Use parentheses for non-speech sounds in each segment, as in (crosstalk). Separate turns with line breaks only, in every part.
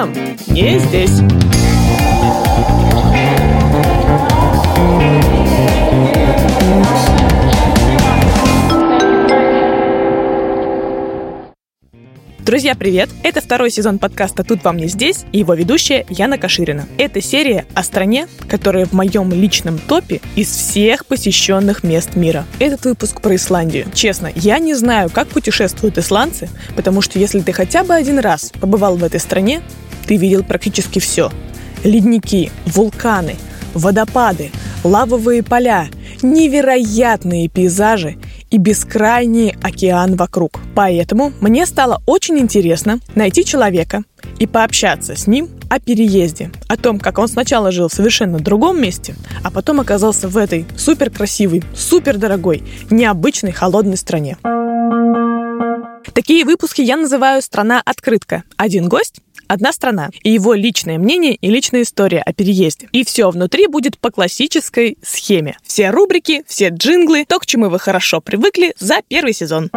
вам не здесь. Друзья, привет! Это второй сезон подкаста «Тут вам не здесь» и его ведущая Яна Каширина. Это серия о стране, которая в моем личном топе из всех посещенных мест мира. Этот выпуск про Исландию. Честно, я не знаю, как путешествуют исландцы, потому что если ты хотя бы один раз побывал в этой стране, ты видел практически все. Ледники, вулканы, водопады, лавовые поля, невероятные пейзажи и бескрайний океан вокруг. Поэтому мне стало очень интересно найти человека и пообщаться с ним о переезде, о том, как он сначала жил в совершенно другом месте, а потом оказался в этой супер красивой, супер дорогой, необычной холодной стране. Такие выпуски я называю «Страна-открытка». Один гость одна страна и его личное мнение и личная история о переезде. И все внутри будет по классической схеме. Все рубрики, все джинглы, то, к чему вы хорошо привыкли за первый сезон.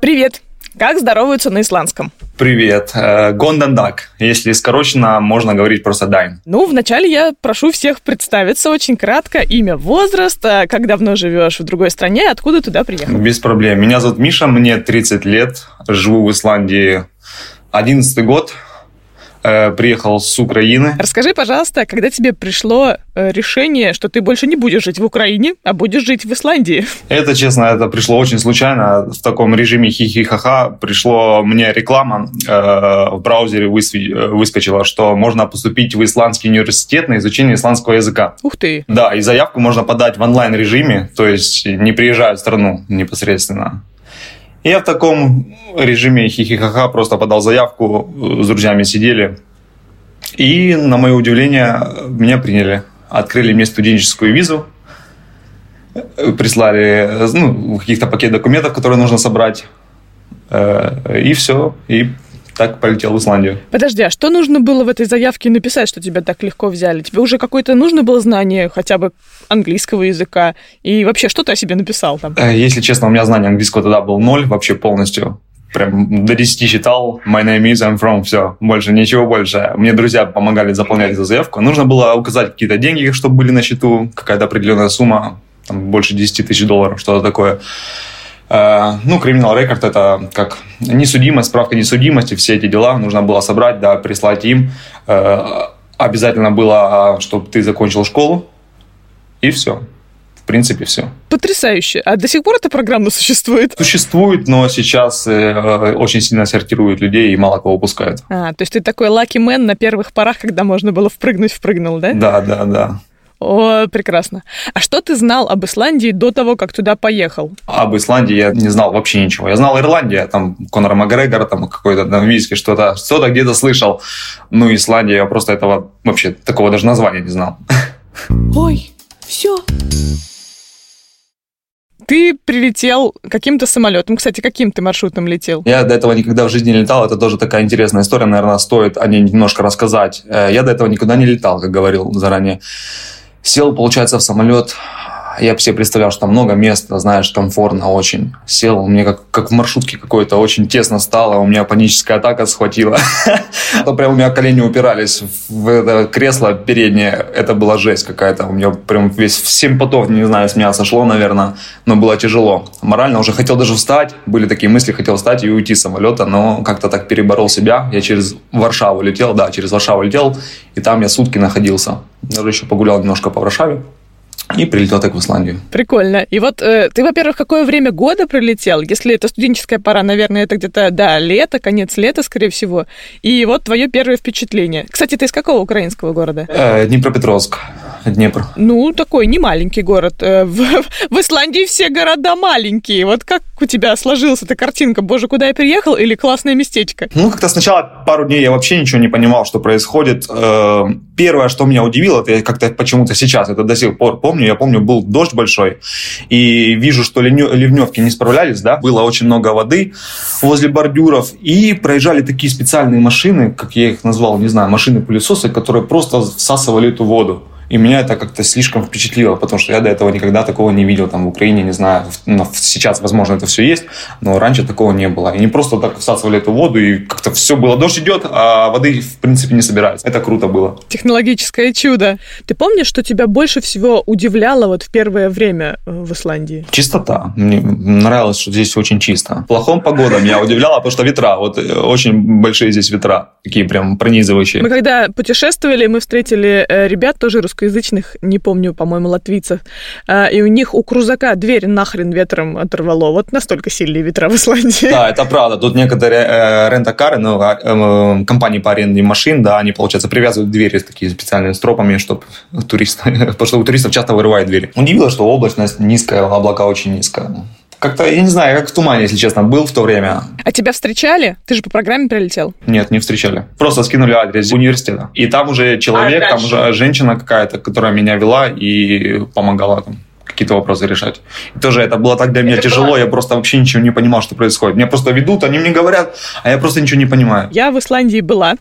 Привет! Как здороваются на исландском?
Привет. Э, Гондандак. Если скорочено, можно говорить просто Дайн.
Ну, вначале я прошу всех представиться очень кратко. Имя, возраст, э, как давно живешь в другой стране, откуда туда приехал?
Без проблем. Меня зовут Миша, мне 30 лет. Живу в Исландии Одиннадцатый год, э, приехал с Украины.
Расскажи, пожалуйста, когда тебе пришло э, решение, что ты больше не будешь жить в Украине, а будешь жить в Исландии?
Это, честно, это пришло очень случайно. В таком режиме хихихаха пришло мне реклама э, в браузере выскочила, что можно поступить в исландский университет на изучение исландского языка.
Ух ты!
Да, и заявку можно подать в онлайн-режиме, то есть не приезжая в страну непосредственно. Я в таком режиме хихихаха просто подал заявку, с друзьями сидели. И, на мое удивление, меня приняли. Открыли мне студенческую визу, прислали ну, каких-то пакет документов, которые нужно собрать. Э, и все. И так полетел в Исландию.
Подожди, а что нужно было в этой заявке написать, что тебя так легко взяли? Тебе уже какое-то нужно было знание хотя бы английского языка? И вообще, что ты о себе написал там?
Э, если честно, у меня знание английского тогда был ноль вообще полностью. Прям до 10 читал, my name is, I'm from, все, больше, ничего больше. Мне друзья помогали заполнять эту заявку. Нужно было указать какие-то деньги, чтобы были на счету, какая-то определенная сумма, там, больше 10 тысяч долларов, что-то такое. Э, ну, криминал рекорд это как несудимость, справка несудимости, все эти дела нужно было собрать, да, прислать им. Э, обязательно было, чтобы ты закончил школу, и все. В принципе, все.
Потрясающе. А до сих пор эта программа существует?
Существует, но сейчас э, очень сильно сортируют людей и мало кого пускают.
А, то есть ты такой лаки мен на первых порах, когда можно было впрыгнуть, впрыгнул, да?
Да, да, да.
О, прекрасно. А что ты знал об Исландии до того, как туда поехал?
Об Исландии я не знал вообще ничего. Я знал Ирландия, там Конора Макгрегора, там какой-то там виски, что-то, что-то где-то слышал. Ну, Исландия, я просто этого вообще такого даже названия не знал.
Ой, все. Ты прилетел каким-то самолетом. Кстати, каким ты маршрутом летел?
Я до этого никогда в жизни не летал. Это тоже такая интересная история. Наверное, стоит о ней немножко рассказать. Э, я до этого никуда не летал, как говорил заранее. Сел, получается, в самолет. Я себе представлял, что там много места, знаешь, комфортно очень. Сел, меня как, как в маршрутке какой-то очень тесно стало, у меня паническая атака схватила. (laughs) То прям у меня колени упирались в это кресло переднее. Это была жесть какая-то. У меня прям весь в 7 потов, не знаю, с меня сошло, наверное, но было тяжело. Морально уже хотел даже встать. Были такие мысли, хотел встать и уйти с самолета, но как-то так переборол себя. Я через Варшаву летел, да, через Варшаву летел, и там я сутки находился. Даже еще погулял немножко по Варшаве. И прилетел так в Исландию.
Прикольно. И вот э, ты, во-первых, какое время года прилетел? Если это студенческая пора, наверное, это где-то, да, лето, конец лета, скорее всего. И вот твое первое впечатление. Кстати, ты из какого украинского города?
Э, Днепропетровск. Днепр.
Ну, такой не маленький город. Э, в, (laughs) в Исландии все города маленькие. Вот как у тебя сложилась эта картинка? Боже, куда я приехал? Или классное местечко?
Ну, как-то сначала пару дней я вообще ничего не понимал, что происходит. Э, первое, что меня удивило, это я как-то почему-то сейчас, это до сих пор помню, я помню, был дождь большой, и вижу, что ливневки не справлялись, да, было очень много воды возле бордюров, и проезжали такие специальные машины, как я их назвал, не знаю, машины-пылесосы, которые просто всасывали эту воду. И меня это как-то слишком впечатлило, потому что я до этого никогда такого не видел там в Украине, не знаю, сейчас, возможно, это все есть, но раньше такого не было. И не просто так всасывали эту воду, и как-то все было, дождь идет, а воды, в принципе, не собирается. Это круто было.
Технологическое чудо. Ты помнишь, что тебя больше всего удивляло вот в первое время э, в Исландии?
Чистота. Мне нравилось, что здесь очень чисто. Плохом погода меня удивляла, потому что ветра, вот э, очень большие здесь ветра, такие прям пронизывающие.
Мы когда путешествовали, мы встретили э, ребят тоже русскоязычных, не помню, по-моему, латвийцев, а, и у них у крузака дверь нахрен ветром оторвало. Вот настолько сильные ветра в Исландии.
Да, это правда. Тут некоторые э, рентакары, ну, а, э, компании по аренде машин, да, они, получается, привязывают двери такие специальными стропами, чтобы туристы, (laughs) потому что у туристов часто вырывают двери. Удивило, что облачность низкая, облака очень низкая. Как-то, я не знаю, как в тумане, если честно, был в то время.
А тебя встречали? Ты же по программе прилетел.
Нет, не встречали. Просто скинули адрес университета. И там уже человек, а, там уже женщина какая-то, которая меня вела и помогала там какие-то вопросы решать. И тоже это было так для меня это тяжело, было... я просто вообще ничего не понимал, что происходит. Меня просто ведут, они мне говорят, а я просто ничего не понимаю.
Я в Исландии была,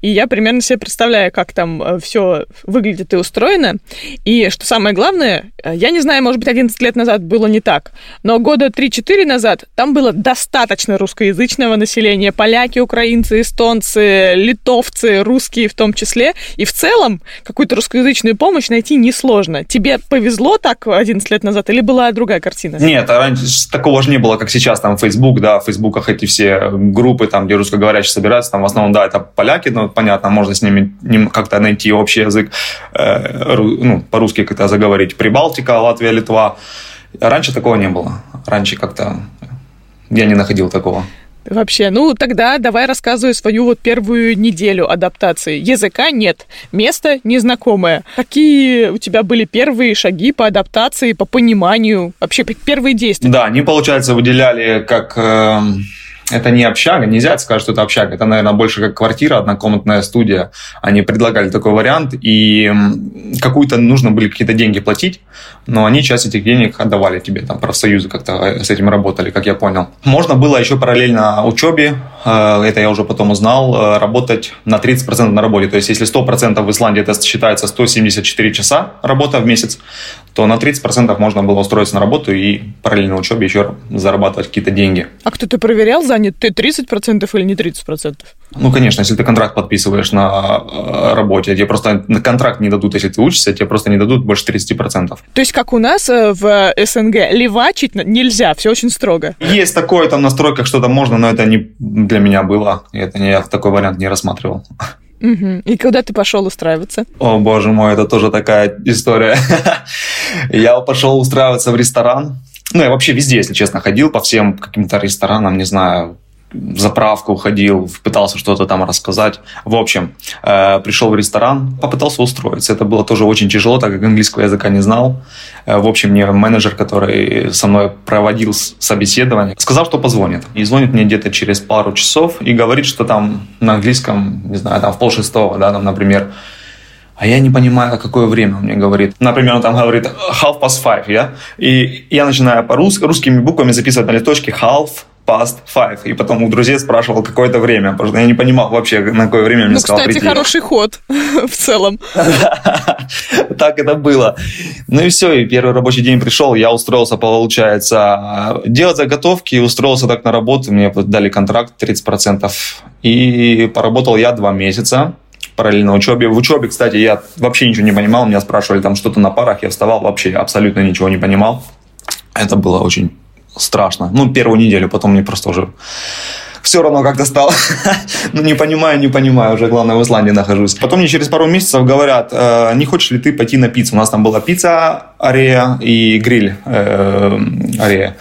и я примерно себе представляю, как там э, все выглядит и устроено. И что самое главное, э, я не знаю, может быть, 11 лет назад было не так, но года 3-4 назад там было достаточно русскоязычного населения. Поляки, украинцы, эстонцы, литовцы, русские в том числе. И в целом какую-то русскоязычную помощь найти несложно. Тебе повезло так 11 лет назад или была другая картина?
Нет, а раньше такого же не было, как сейчас. Там Facebook, да, в Фейсбуках эти все группы, там, где русскоговорящие собираются, там в основном, да, это поляки, поляки, ну, понятно, можно с ними как-то найти общий язык, э, ну, по-русски как-то заговорить. Прибалтика, Латвия, Литва. Раньше такого не было. Раньше как-то я не находил такого.
Вообще, ну тогда давай рассказывай свою вот первую неделю адаптации. Языка нет, место незнакомое. Какие у тебя были первые шаги по адаптации, по пониманию, вообще первые действия?
Да, они, получается, выделяли как... Э это не общага, нельзя сказать, что это общага. Это, наверное, больше как квартира, однокомнатная студия. Они предлагали такой вариант, и какую-то нужно были какие-то деньги платить, но они часть этих денег отдавали тебе, там, профсоюзы как-то э, с этим работали, как я понял. Можно было еще параллельно учебе, э, это я уже потом узнал, э, работать на 30% на работе. То есть, если 100% в Исландии это считается 174 часа работа в месяц, то на 30% можно было устроиться на работу и параллельно учебе еще зарабатывать какие-то деньги.
А кто-то проверял, занят ты 30% или не 30%?
Ну, конечно, если ты контракт подписываешь на э, работе, тебе просто на контракт не дадут, если ты учишься, тебе просто не дадут больше 30%.
То есть, как у нас э, в СНГ, левачить нельзя, все очень строго?
Есть такое, там в настройках что-то можно, но это не для меня было. Это я такой вариант не рассматривал.
Угу. И куда ты пошел устраиваться?
О, боже мой, это тоже такая история. (laughs) я пошел устраиваться в ресторан. Ну, я вообще везде, если честно, ходил по всем каким-то ресторанам, не знаю, в заправку ходил, пытался что-то там рассказать. В общем, э, пришел в ресторан, попытался устроиться. Это было тоже очень тяжело, так как английского языка не знал. Э, в общем, мне менеджер, который со мной проводил собеседование, сказал, что позвонит. И звонит мне где-то через пару часов и говорит, что там на английском, не знаю, там в полшестого, да, там, например, а я не понимаю, какое время он мне говорит. Например, он там говорит half past five, я, и я начинаю по-русски, русскими буквами записывать на листочке half past five. И потом у друзей спрашивал какое-то время, потому что я не понимал вообще, на какое время мне
ну,
сказал
кстати,
прийти.
хороший ход (laughs) в целом. (laughs)
Так это было. Ну и все, и первый рабочий день пришел, я устроился, получается, делать заготовки, устроился так на работу, мне дали контракт 30%, и поработал я два месяца параллельно учебе. В учебе, кстати, я вообще ничего не понимал, меня спрашивали там что-то на парах, я вставал, вообще абсолютно ничего не понимал. Это было очень страшно. Ну, первую неделю, потом мне просто уже все равно как-то стало. (laughs) ну, не понимаю, не понимаю, уже главное в Исландии нахожусь. Потом мне через пару месяцев говорят, э, не хочешь ли ты пойти на пиццу? У нас там была пицца Арея и гриль э, Арея.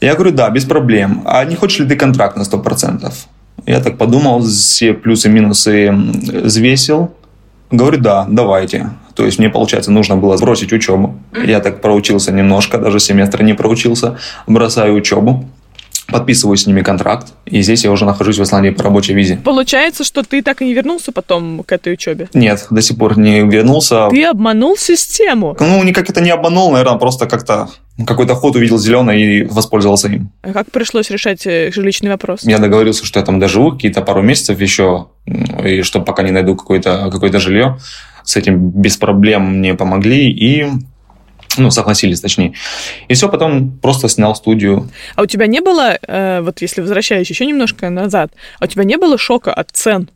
Я говорю, да, без проблем. А не хочешь ли ты контракт на 100%? Я так подумал, все плюсы-минусы взвесил. Говорю, да, давайте. То есть мне, получается, нужно было бросить учебу. Я так проучился немножко, даже семестр не проучился. Бросаю учебу подписываю с ними контракт, и здесь я уже нахожусь в Исландии по рабочей визе.
Получается, что ты так и не вернулся потом к этой учебе?
Нет, до сих пор не вернулся.
Ты обманул систему?
Ну, никак это не обманул, наверное, просто как-то какой-то ход увидел зеленый и воспользовался им.
А как пришлось решать э, жилищный вопрос?
Я договорился, что я там доживу какие-то пару месяцев еще, и что пока не найду какое-то какое жилье с этим без проблем мне помогли и ну, согласились, точнее. И все, потом просто снял студию.
А у тебя не было, э, вот если возвращаясь еще немножко назад, а у тебя не было шока от цен?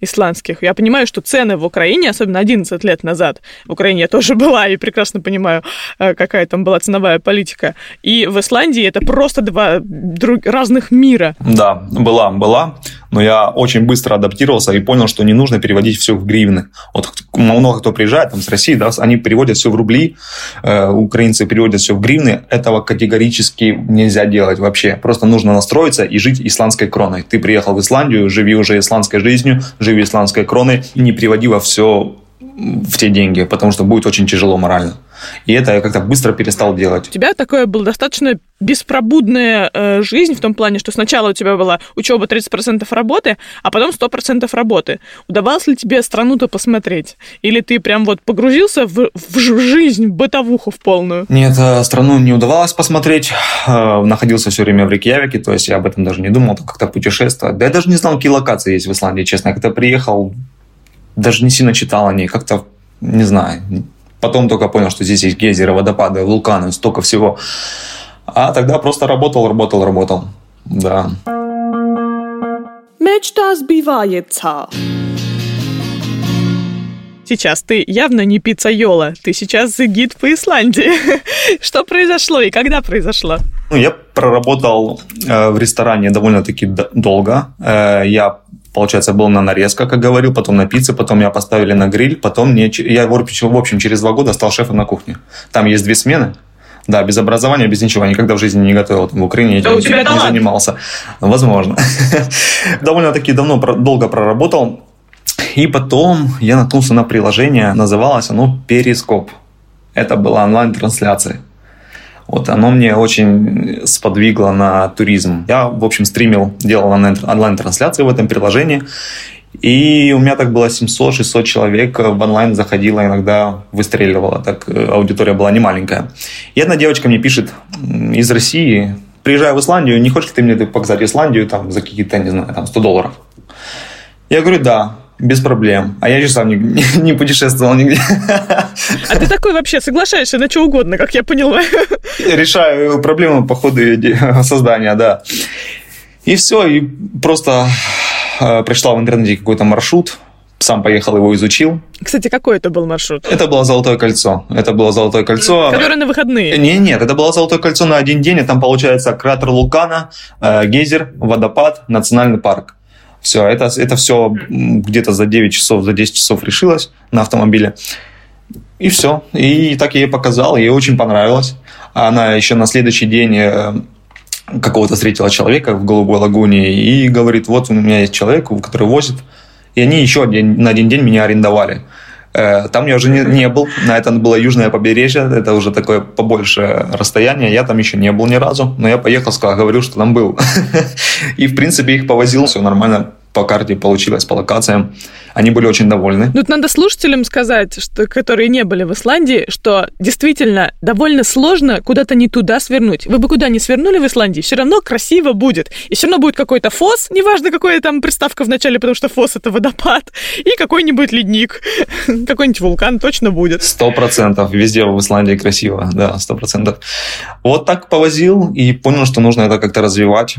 исландских. Я понимаю, что цены в Украине, особенно 11 лет назад, в Украине я тоже (laughs) была и прекрасно понимаю, э, какая там была ценовая политика. И в Исландии это просто два друг, разных мира.
Да, была, была. Но я очень быстро адаптировался и понял, что не нужно переводить все в гривны. Вот много кто приезжает там, с России, да, они переводят все в рубли, э, украинцы переводят все в гривны. Этого категорически нельзя делать вообще. Просто нужно настроиться и жить исландской кроной. Ты приехал в Исландию, живи уже исландской жизнью, живи исландской кроной, не приводи во все в те деньги, потому что будет очень тяжело морально. И это я как-то быстро перестал делать.
У тебя такое была достаточно беспробудная э, жизнь в том плане, что сначала у тебя была учеба 30% работы, а потом 100% работы. Удавалось ли тебе страну-то посмотреть? Или ты прям вот погрузился в, в жизнь, в бытовуху в полную?
Нет, э, страну не удавалось посмотреть. Э, находился все время в Рейкьявике, то есть я об этом даже не думал, как-то путешествовать. Да я даже не знал, какие локации есть в Исландии, честно. Я когда приехал, даже не сильно читал о ней, как-то, не знаю, Потом только понял, что здесь есть гейзеры, водопады, вулканы, столько всего. А тогда просто работал, работал, работал. Да.
Мечта сбивается. Сейчас ты явно не пиццайола, ты сейчас гид по Исландии. (laughs) Что произошло и когда произошло?
Ну, я проработал э, в ресторане довольно-таки долго. Э, я получается, был на нарезках, как говорил, потом на пицце, потом меня поставили на гриль, потом мне, я, в общем, через два года стал шефом на кухне. Там есть две смены, да, без образования, без ничего. Никогда в жизни не готовил. Там, в Украине этим не, не занимался. Возможно. (laughs) Довольно-таки давно, долго проработал. И потом я наткнулся на приложение, называлось оно «Перископ». Это была онлайн-трансляция. Вот оно мне очень сподвигло на туризм. Я, в общем, стримил, делал онлайн-трансляции в этом приложении. И у меня так было 700-600 человек в онлайн заходило, иногда выстреливало. Так э, аудитория была не маленькая. И одна девочка мне пишет из России, приезжаю в Исландию, не хочешь ли ты мне показать Исландию там, за какие-то, не знаю, там 100 долларов? Я говорю, да без проблем. А я же сам не, (laughs) не, путешествовал нигде.
А ты такой вообще соглашаешься на что угодно, как я поняла.
Решаю проблему по ходу создания, да. И все, и просто э, прочитал в интернете какой-то маршрут, сам поехал, его изучил.
Кстати, какой это был маршрут?
Это было Золотое кольцо. Это было Золотое кольцо.
Которое на выходные?
Не, нет, это было Золотое кольцо на один день, и там получается кратер вулкана, э, гейзер, водопад, национальный парк. Все, это, это все где-то за 9 часов, за 10 часов решилось на автомобиле. И все. И так я ей показал, ей очень понравилось. Она еще на следующий день э, какого-то встретила человека в Голубой лагуне и говорит, вот у меня есть человек, который возит. И они еще один, на один день меня арендовали. Э, там я уже не, не был, на это было южное побережье, это уже такое побольше расстояние, я там еще не был ни разу, но я поехал, сказал, говорил, что там был. (laughs) И, в принципе, их повозил, все нормально по карте получилось, по локациям. Они были очень довольны.
Тут надо слушателям сказать, что, которые не были в Исландии, что действительно довольно сложно куда-то не туда свернуть. Вы бы куда ни свернули в Исландии, все равно красиво будет. И все равно будет какой-то фос, неважно, какая там приставка в начале, потому что фос — это водопад, и какой-нибудь ледник, (laughs) какой-нибудь вулкан точно будет.
Сто процентов. Везде в Исландии красиво, да, сто процентов. Вот так повозил и понял, что нужно это как-то развивать.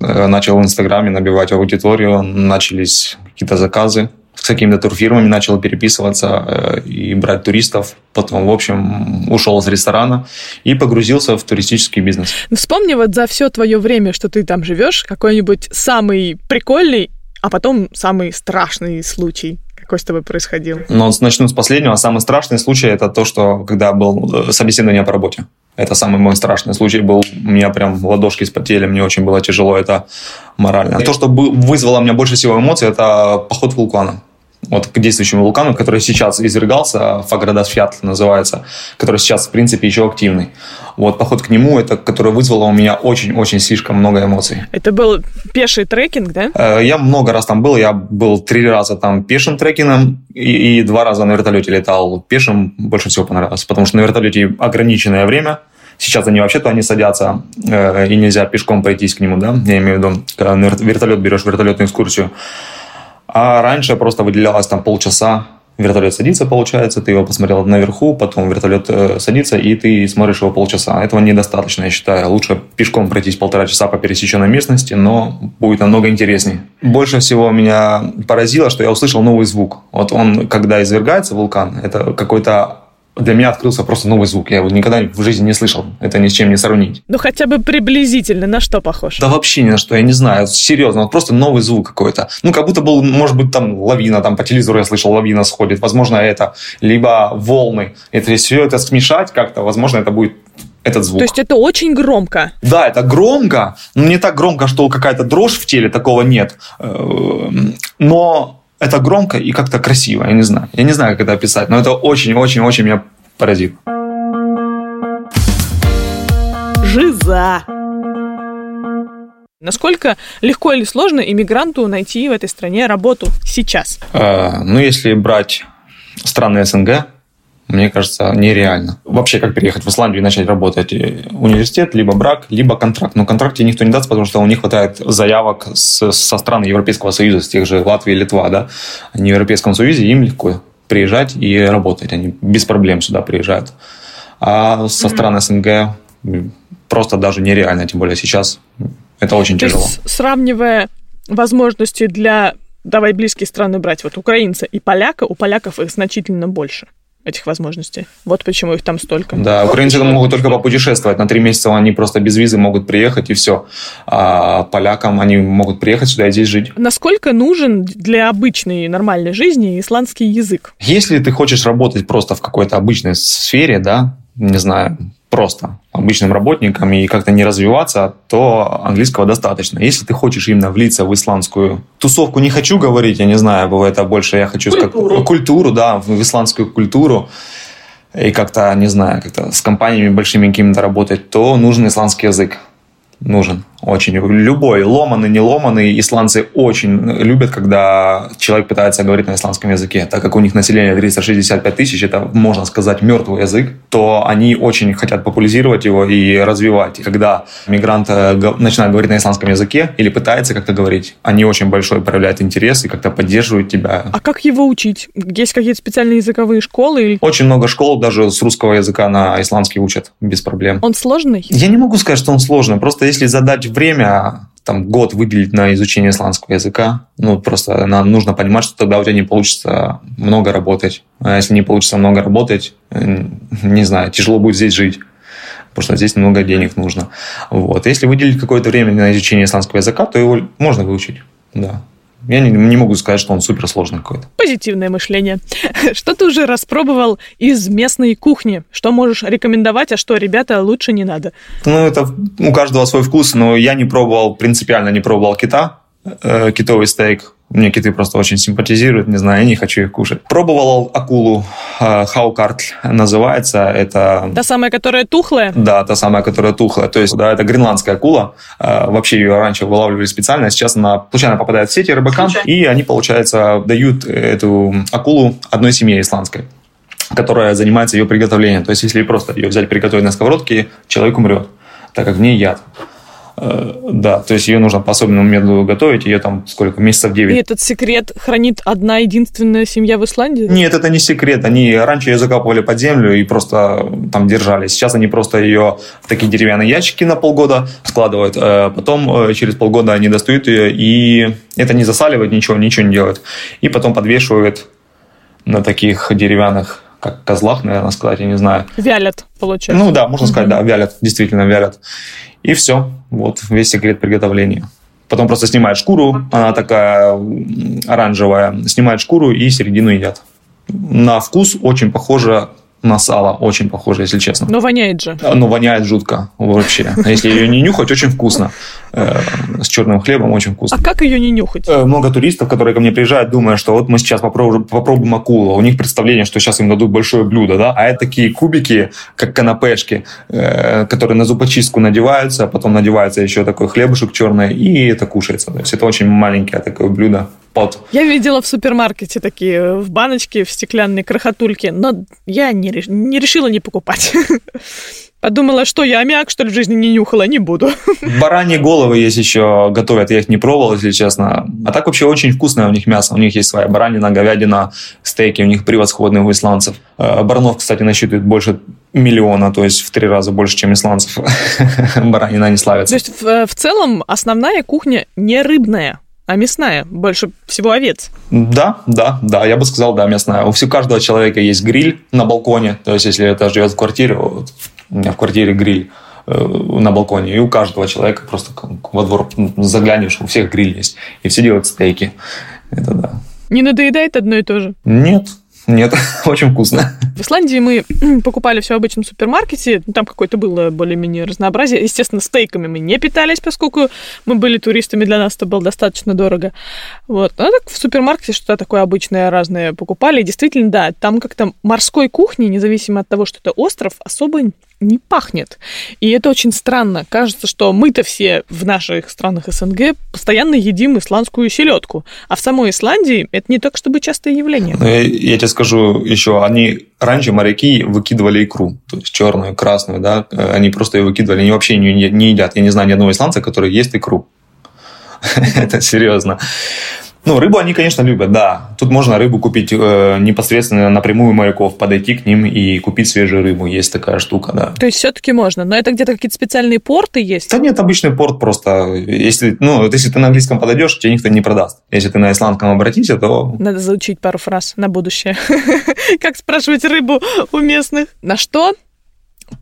Э, начал в Инстаграме набивать аудиторию, начались какие-то заказы с какими-то турфирмами, начал переписываться э, и брать туристов. Потом, в общем, ушел из ресторана и погрузился в туристический бизнес.
Вспомни вот за все твое время, что ты там живешь, какой-нибудь самый прикольный, а потом самый страшный случай какой с тобой происходил?
Ну, начну с последнего. Самый страшный случай – это то, что когда был э, собеседование по работе. Это самый мой страшный случай был. У меня прям ладошки спотели, мне очень было тяжело это морально. То, что вызвало у меня больше всего эмоций, это поход вулкана вот к действующему вулкану, который сейчас извергался, Фаградас-Фьятл называется, который сейчас, в принципе, еще активный. Вот поход к нему, это который вызвало у меня очень-очень слишком много эмоций.
Это был пеший трекинг, да?
Э, я много раз там был, я был три раза там пешим трекингом и, и два раза на вертолете летал. Пешим больше всего понравилось, потому что на вертолете ограниченное время, Сейчас они вообще-то они садятся, э, и нельзя пешком пройтись к нему, да, я имею в виду, когда вертолет берешь вертолетную экскурсию. А раньше просто выделялось там полчаса Вертолет садится, получается, ты его посмотрел наверху, потом вертолет э, садится, и ты смотришь его полчаса. Этого недостаточно, я считаю. Лучше пешком пройтись полтора часа по пересеченной местности, но будет намного интереснее. Больше всего меня поразило, что я услышал новый звук. Вот он, когда извергается вулкан, это какой-то для меня открылся просто новый звук. Я его никогда в жизни не слышал. Это ни с чем не сравнить.
Ну, хотя бы приблизительно на что похож?
Да вообще ни на что, я не знаю. Серьезно, вот просто новый звук какой-то. Ну, как будто был, может быть, там лавина, там по телевизору я слышал, лавина сходит. Возможно, это. Либо волны. Это все это смешать как-то, возможно, это будет этот звук.
То есть это очень громко?
Да, это громко, но не так громко, что какая-то дрожь в теле, такого нет. Э, но это громко и как-то красиво, я не знаю. Я не знаю, как это описать, но это очень-очень-очень меня поразит.
Жиза. Насколько легко или сложно иммигранту найти в этой стране работу сейчас?
Э, ну, если брать страны СНГ, мне кажется, нереально. Вообще, как переехать в Исландию и начать работать? Университет, либо брак, либо контракт. Но контракт тебе никто не даст, потому что у них хватает заявок с, со стран Европейского Союза, с тех же Латвии и Литва, да. Они в Европейском Союзе, им легко приезжать и работать. Они без проблем сюда приезжают. А со mm-hmm. стран СНГ просто даже нереально, тем более сейчас. Это очень
То
тяжело.
Есть, сравнивая возможности для давай близкие страны брать, вот украинца и поляка, у поляков их значительно больше этих возможностей. Вот почему их там столько.
Да, украинцы вот могут только попутешествовать. На три месяца они просто без визы могут приехать, и все. А полякам они могут приехать сюда и здесь жить.
Насколько нужен для обычной нормальной жизни исландский язык?
Если ты хочешь работать просто в какой-то обычной сфере, да, не знаю, просто обычным работникам и как-то не развиваться, то английского достаточно. Если ты хочешь именно влиться в исландскую тусовку, не хочу говорить, я не знаю, это больше я хочу культуру, сказать, культуру да, в исландскую культуру, и как-то, не знаю, как-то с компаниями большими какими-то работать, то нужен исландский язык. Нужен очень. Любой, ломаный, не ломаный, исландцы очень любят, когда человек пытается говорить на исландском языке. Так как у них население 365 тысяч, это, можно сказать, мертвый язык, то они очень хотят популяризировать его и развивать. И когда мигрант э, начинает говорить на исландском языке или пытается как-то говорить, они очень большой проявляют интерес и как-то поддерживают тебя.
А как его учить? Есть какие-то специальные языковые школы?
Очень много школ даже с русского языка на исландский учат без проблем.
Он сложный?
Я не могу сказать, что он сложный. Просто если задать время, там, год выделить на изучение исландского языка, ну, просто нам нужно понимать, что тогда у тебя не получится много работать. А если не получится много работать, не знаю, тяжело будет здесь жить потому что здесь много денег нужно. Вот. Если выделить какое-то время на изучение исландского языка, то его можно выучить. Да. Я не, не могу сказать, что он суперсложный какой-то.
Позитивное мышление. (laughs) Что ты уже распробовал из местной кухни? Что можешь рекомендовать, а что, ребята, лучше не надо?
Ну, это у каждого свой вкус, но я не пробовал, принципиально не пробовал кита, э, китовый стейк. Мне киты просто очень симпатизируют, не знаю, я не хочу их кушать. Пробовал акулу, э, хаукарт называется, это...
Та самая, которая тухлая?
Да, та самая, которая тухлая. То есть, да, это гренландская акула. Э, вообще ее раньше вылавливали специально, а сейчас она случайно попадает в сети рыбакам, и они, получается, дают эту акулу одной семье исландской которая занимается ее приготовлением. То есть, если просто ее взять приготовить на сковородке, человек умрет, так как в ней яд. Э, да, то есть ее нужно по особенному методу готовить, ее там сколько, месяцев 9.
И этот секрет хранит одна единственная семья в Исландии?
Нет, это не секрет. Они раньше ее закапывали под землю и просто там держали. Сейчас они просто ее в такие деревянные ящики на полгода складывают. Э, потом э, через полгода они достают ее, и это не засаливает ничего, ничего не делают. И потом подвешивают на таких деревянных как козлах, наверное, сказать, я не знаю.
Вялят, получается.
Ну да, можно сказать, да, вялят, действительно вялят. И все. Вот весь секрет приготовления. Потом просто снимают шкуру, она такая оранжевая, снимают шкуру и середину едят. На вкус очень похоже на сало, очень похоже, если честно.
Но воняет же.
Ну, воняет жутко вообще. Если ее не нюхать, очень вкусно. Э, с черным хлебом очень вкусно.
А как ее не нюхать?
Э, много туристов, которые ко мне приезжают, думая, что вот мы сейчас попробуем, попробуем акулу. У них представление, что сейчас им дадут большое блюдо, да? А это такие кубики, как канапешки, э, которые на зубочистку надеваются, а потом надевается еще такой хлебушек черный, и это кушается. То есть это очень маленькое такое блюдо под.
Я видела в супермаркете такие в баночке, в стеклянной крохотульке, но я не, не решила не покупать. (laughs) Подумала, что я аммиак, что ли, в жизни не нюхала, не буду. (laughs)
Бараньи головы есть еще, готовят, я их не пробовал, если честно. А так вообще очень вкусное у них мясо. У них есть своя баранина, говядина, стейки, у них превосходные у исландцев. Э, баранов, кстати, насчитывает больше миллиона, то есть в три раза больше, чем исландцев. (laughs) Баранина не славится.
То есть в, в целом основная кухня не рыбная, а мясная, больше всего овец.
Да, да, да, я бы сказал, да, мясная. У каждого человека есть гриль на балконе, то есть если это живет в квартире, вот, у меня в квартире гриль э, на балконе, и у каждого человека просто во двор заглянешь, у всех гриль есть, и все делают стейки. Это да.
Не надоедает одно и то же?
Нет, нет, (laughs) очень вкусно.
В Исландии мы покупали все в обычном супермаркете. Там какое-то было более-менее разнообразие. Естественно, стейками мы не питались, поскольку мы были туристами, для нас это было достаточно дорого. Вот. А так в супермаркете что-то такое обычное разное покупали. И действительно, да, там как-то морской кухни, независимо от того, что это остров, особо не пахнет. И это очень странно. Кажется, что мы-то все в наших странах СНГ постоянно едим исландскую селедку. А в самой Исландии это не так, чтобы частое явление.
Ну, я, я тебе скажу еще, они раньше моряки выкидывали икру, то есть черную, красную, да, они просто ее выкидывали, они вообще не, не едят. Я не знаю ни одного исландца, который ест икру. (laughs) Это серьезно. Ну, рыбу они, конечно, любят, да. Тут можно рыбу купить э, непосредственно напрямую моряков, подойти к ним и купить свежую рыбу. Есть такая штука, да.
То есть все-таки можно, но это где-то какие-то специальные порты есть?
Да нет, обычный порт просто. Если, ну, вот если ты на английском подойдешь, тебе никто не продаст. Если ты на исландском обратишься, то...
Надо заучить пару фраз на будущее. (laughs) Как спрашивать рыбу у местных. На что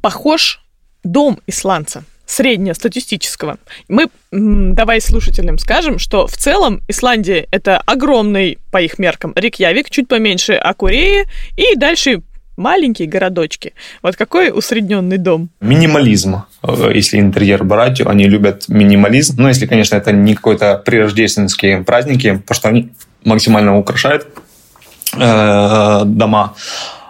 похож дом исландца? Среднестатистического. Мы, давай слушателям скажем, что в целом Исландия – это огромный, по их меркам, Рикьявик, чуть поменьше Акуреи, и дальше маленькие городочки. Вот какой усредненный дом?
Минимализм. Э, если интерьер брать, они любят минимализм. Ну, если, конечно, это не какой-то прирождественские праздники, потому что они максимально украшают э, дома.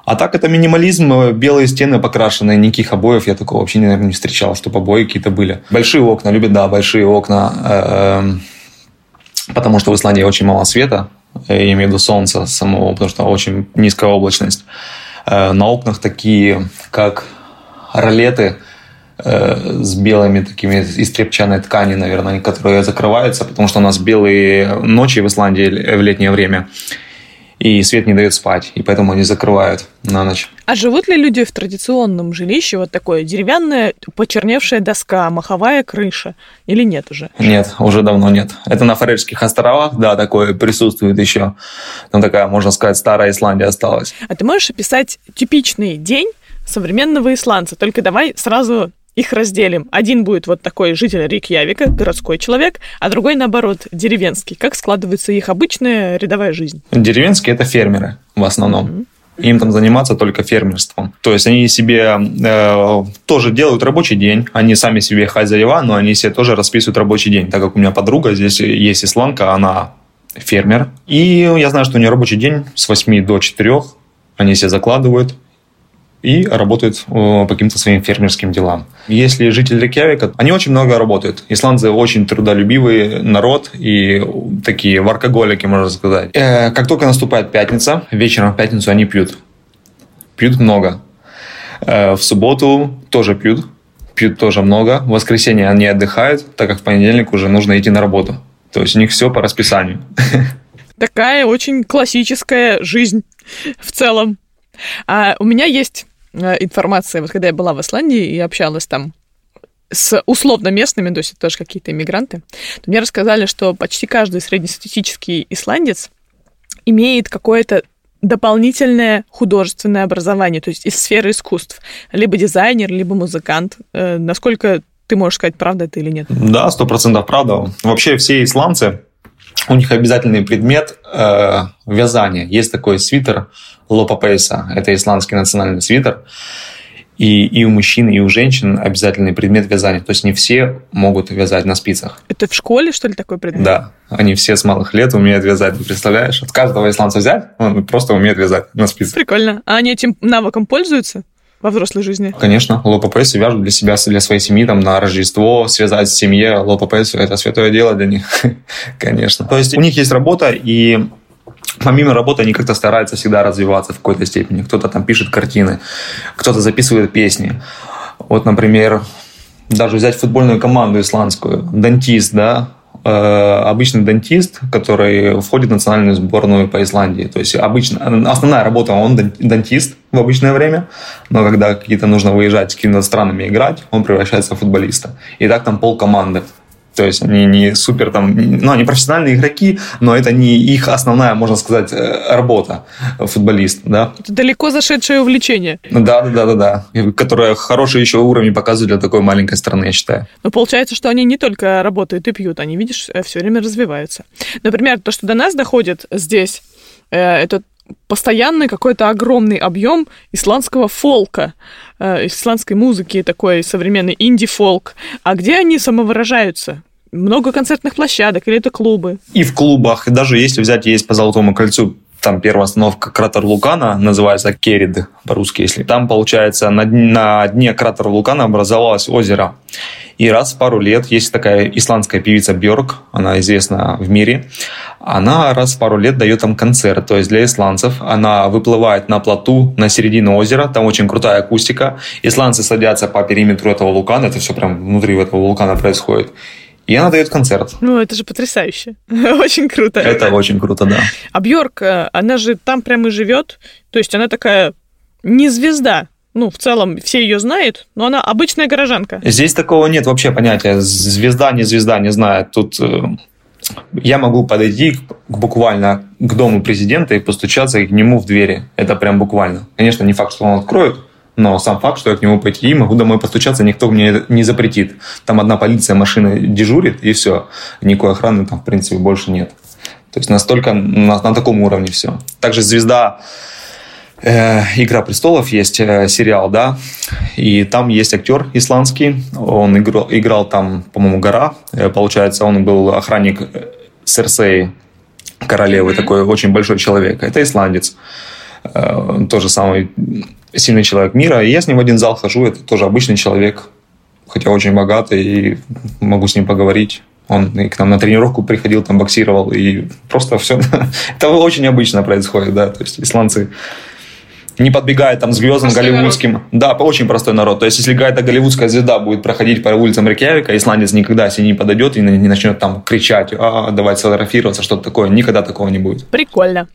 А так это минимализм, э, белые стены покрашенные, никаких обоев я такого вообще, наверное, не встречал, чтобы обои какие-то были. Большие окна, любят, да, большие окна, эм, потому что в Исландии очень мало света, я имею в виду солнца самого, потому что очень низкая облачность. Э, на окнах такие, как ролеты, э, с белыми такими из тряпчаной ткани, наверное, которые закрываются, потому что у нас белые ночи в Исландии в летнее время и свет не дает спать, и поэтому они закрывают на ночь.
А живут ли люди в традиционном жилище, вот такое деревянная почерневшая доска, маховая крыша, или нет уже?
Нет, уже давно нет. Это на Фарерских островах, да, такое присутствует еще. Там такая, можно сказать, старая Исландия осталась.
А ты можешь описать типичный день современного исландца? Только давай сразу их разделим. Один будет вот такой житель Рикьявика, городской человек, а другой, наоборот, деревенский. Как складывается их обычная рядовая жизнь?
Деревенские – это фермеры в основном. Mm-hmm им там заниматься только фермерством. То есть они себе э, тоже делают рабочий день, они сами себе хозяева, но они себе тоже расписывают рабочий день. Так как у меня подруга здесь есть исландка, она фермер. И я знаю, что у нее рабочий день с 8 до 4, они себе закладывают, и работают э, по каким-то своим фермерским делам. Если жители Рейкьявика, они очень много работают. Исландцы очень трудолюбивый народ и такие варкоголики, можно сказать. Э, как только наступает пятница, вечером в пятницу они пьют. Пьют много. Э, в субботу тоже пьют. Пьют тоже много. В воскресенье они отдыхают, так как в понедельник уже нужно идти на работу. То есть у них все по расписанию. (laughs)
Такая очень классическая жизнь в целом. А у меня есть э, информация, вот когда я была в Исландии и общалась там с условно местными, то есть это тоже какие-то иммигранты, то мне рассказали, что почти каждый среднестатистический исландец имеет какое-то дополнительное художественное образование, то есть из сферы искусств. Либо дизайнер, либо музыкант. Э, насколько ты можешь сказать, правда это или нет?
Да, сто процентов правда. Вообще все исландцы, у них обязательный предмет э, вязания. Есть такой свитер Лопа Пейса. Это исландский национальный свитер. И, и у мужчин, и у женщин обязательный предмет вязания. То есть не все могут вязать на спицах.
Это в школе, что ли, такой предмет?
Да. Они все с малых лет умеют вязать. Ты представляешь? От каждого исландца взять, он просто умеет вязать на спицах.
Прикольно. А они этим навыком пользуются? во взрослой жизни?
Конечно, лопапейсы вяжут для себя, для своей семьи, там, на Рождество, связать в семье лопапейсы – это святое дело для них, (laughs) конечно. То есть у них есть работа, и помимо работы они как-то стараются всегда развиваться в какой-то степени. Кто-то там пишет картины, кто-то записывает песни. Вот, например, даже взять футбольную команду исландскую, дантист, да, э, обычный дантист, который входит в национальную сборную по Исландии. То есть обычно основная работа он дантист в обычное время, но когда какие-то нужно выезжать с какими-то странами играть, он превращается в футболиста. И так там пол команды. То есть они не супер там, ну, они профессиональные игроки, но это не их основная, можно сказать, э, работа футболист, да.
Это далеко зашедшее увлечение.
Да, да, да, да, да. Которое хороший еще уровень показывает для такой маленькой страны, я считаю.
Но получается, что они не только работают и пьют, они, видишь, э, все время развиваются. Например, то, что до нас доходит здесь, э, это постоянный какой-то огромный объем исландского фолка, исландской музыки, такой современный инди-фолк. А где они самовыражаются? Много концертных площадок или это клубы?
И в клубах, и даже если взять, есть по Золотому кольцу там первая остановка кратер вулкана, называется Керид по-русски, если. Там, получается, на, на дне кратера вулкана образовалось озеро. И раз в пару лет есть такая исландская певица Бьорк, она известна в мире, она раз в пару лет дает там концерт, то есть для исландцев. Она выплывает на плоту на середину озера, там очень крутая акустика. Исландцы садятся по периметру этого вулкана, это все прям внутри этого вулкана происходит. И она дает концерт.
Ну, это же потрясающе. (laughs) очень круто.
Это очень круто, да.
А Бьорк, э, она же там прямо и живет. То есть она такая не звезда. Ну, в целом, все ее знают, но она обычная горожанка.
Здесь такого нет вообще понятия. Звезда, не звезда, не знаю. Тут э, я могу подойти к, буквально к дому президента и постучаться к нему в двери. Это прям буквально. Конечно, не факт, что он откроет, но сам факт, что я к нему пойти и могу домой постучаться, никто мне не запретит. Там одна полиция машины дежурит, и все. Никакой охраны там, в принципе, больше нет. То есть настолько на, на таком уровне все. Также звезда э, Игра престолов есть э, сериал, да, и там есть актер исландский, он играл, играл там, по-моему, гора, э, получается, он был охранник э, Серсеи, королевы, такой очень большой человек. Это исландец. Э, тоже самый сильный человек мира. И я с ним в один зал хожу, это тоже обычный человек, хотя очень богатый, и могу с ним поговорить. Он и к нам на тренировку приходил, там боксировал, и просто все. (laughs) это очень обычно происходит, да. То есть исландцы не подбегают там звездам простой голливудским. Народ. Да, очень простой народ. То есть, если какая-то голливудская звезда будет проходить по улицам Рейкьявика, исландец никогда себе не подойдет и не начнет там кричать, а, давать сфотографироваться, что-то такое. Никогда такого не будет.
Прикольно.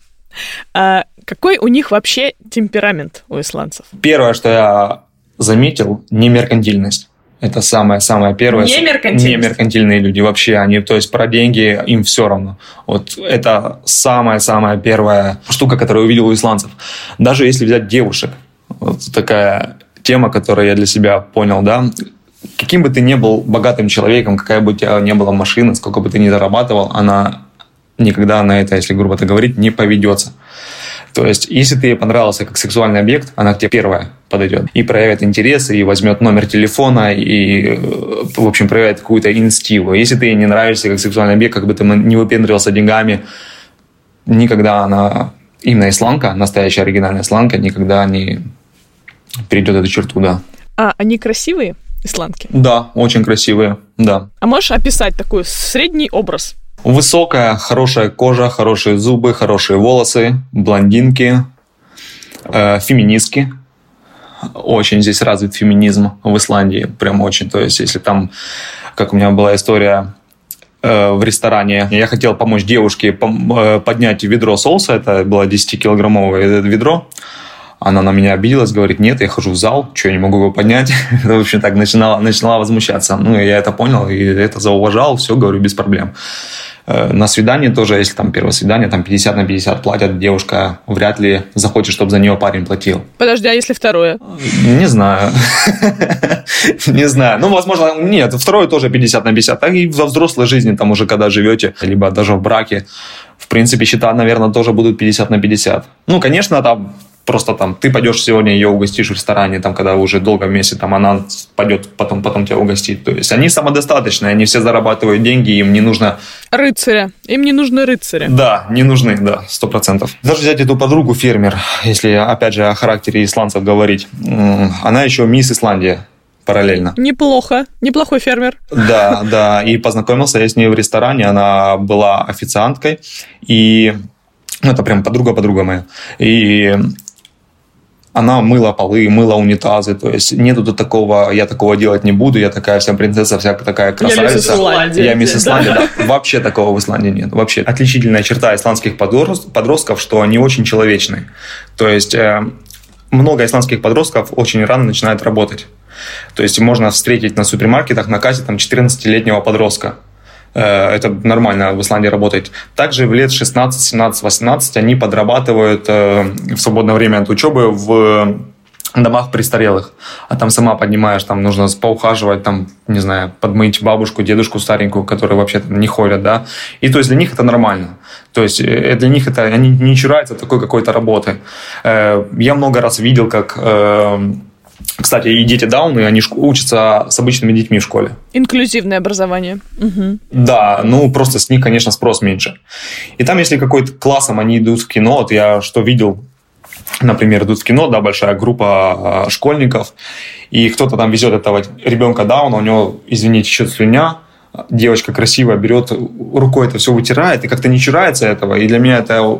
А какой у них вообще темперамент у исландцев?
Первое, что я заметил, не меркантильность. Это самое-самое первое.
Не меркантильность.
Не меркантильные люди вообще. Они, то есть про деньги им все равно. Вот это самая-самая первая штука, которую я увидел у исландцев. Даже если взять девушек. Вот такая тема, которую я для себя понял, да. Каким бы ты ни был богатым человеком, какая бы у тебя ни была машина, сколько бы ты ни зарабатывал, она никогда на это, если грубо так говорить, не поведется. То есть, если ты ей понравился как сексуальный объект, она к тебе первая подойдет и проявит интерес, и возьмет номер телефона, и, в общем, проявит какую-то инициативу. Если ты ей не нравишься как сексуальный объект, как бы ты не выпендривался деньгами, никогда она, именно исландка, настоящая оригинальная исландка, никогда не перейдет эту черту, да.
А они красивые, исландки?
Да, очень красивые, да.
А можешь описать такой средний образ?
Высокая, хорошая кожа, хорошие зубы, хорошие волосы, блондинки, э, феминистки. Очень здесь развит феминизм в Исландии, прям очень. То есть, если там, как у меня была история э, в ресторане, я хотел помочь девушке пом- э, поднять ведро соуса, это было 10-килограммовое ведро, она на меня обиделась, говорит, нет, я хожу в зал, что, я не могу его поднять? (laughs) в общем, так начинала, начинала возмущаться. Ну, я это понял и это зауважал, все, говорю, без проблем. Э, на свидании тоже, если там первое свидание, там 50 на 50 платят, девушка вряд ли захочет, чтобы за нее парень платил.
Подожди, а если второе?
Не знаю. (laughs) Не знаю. Ну, возможно, нет, второе тоже 50 на 50. Так и во взрослой жизни, там уже когда живете, либо даже в браке, в принципе, счета, наверное, тоже будут 50 на 50. Ну, конечно, там просто там ты пойдешь сегодня ее угостишь в ресторане, там, когда уже долго вместе, там она пойдет, потом, потом тебя угостит. То есть они самодостаточные, они все зарабатывают деньги, им не нужно...
Рыцаря. Им не нужны рыцари.
Да, не нужны, да, сто процентов. Даже взять эту подругу фермер, если опять же о характере исландцев говорить, она еще мисс Исландия параллельно.
Неплохо, неплохой фермер.
Да, да, и познакомился я с ней в ресторане, она была официанткой, и ну, это прям подруга-подруга моя. И она мыла полы, мыла унитазы, то есть нету тут такого, я такого делать не буду, я такая вся принцесса, вся такая красавица. Я мисс
Исландия.
Я мисс Исландия, да. да. Вообще такого в Исландии нет. Вообще отличительная черта исландских подростков, что они очень человечные. То есть э, много исландских подростков очень рано начинают работать. То есть можно встретить на супермаркетах на кассе там 14-летнего подростка. Э, это нормально в Исландии работает. Также в лет 16, 17, 18 они подрабатывают э, в свободное время от учебы в домах престарелых. А там сама поднимаешь, там нужно поухаживать, там, не знаю, подмыть бабушку, дедушку старенькую, которые вообще не ходят, да. И то есть для них это нормально. То есть э, для них это, они не чураются такой какой-то работы. Я много раз видел, как кстати, и дети Дауны, они учатся с обычными детьми в школе.
Инклюзивное образование. Угу.
Да, ну просто с них, конечно, спрос меньше. И там, если какой-то классом они идут в кино, вот я что видел, например, идут в кино, да, большая группа а, школьников, и кто-то там везет этого ребенка Дауна, у него, извините, еще слюня, девочка красивая берет рукой это все вытирает и как-то не чурается этого. И для меня это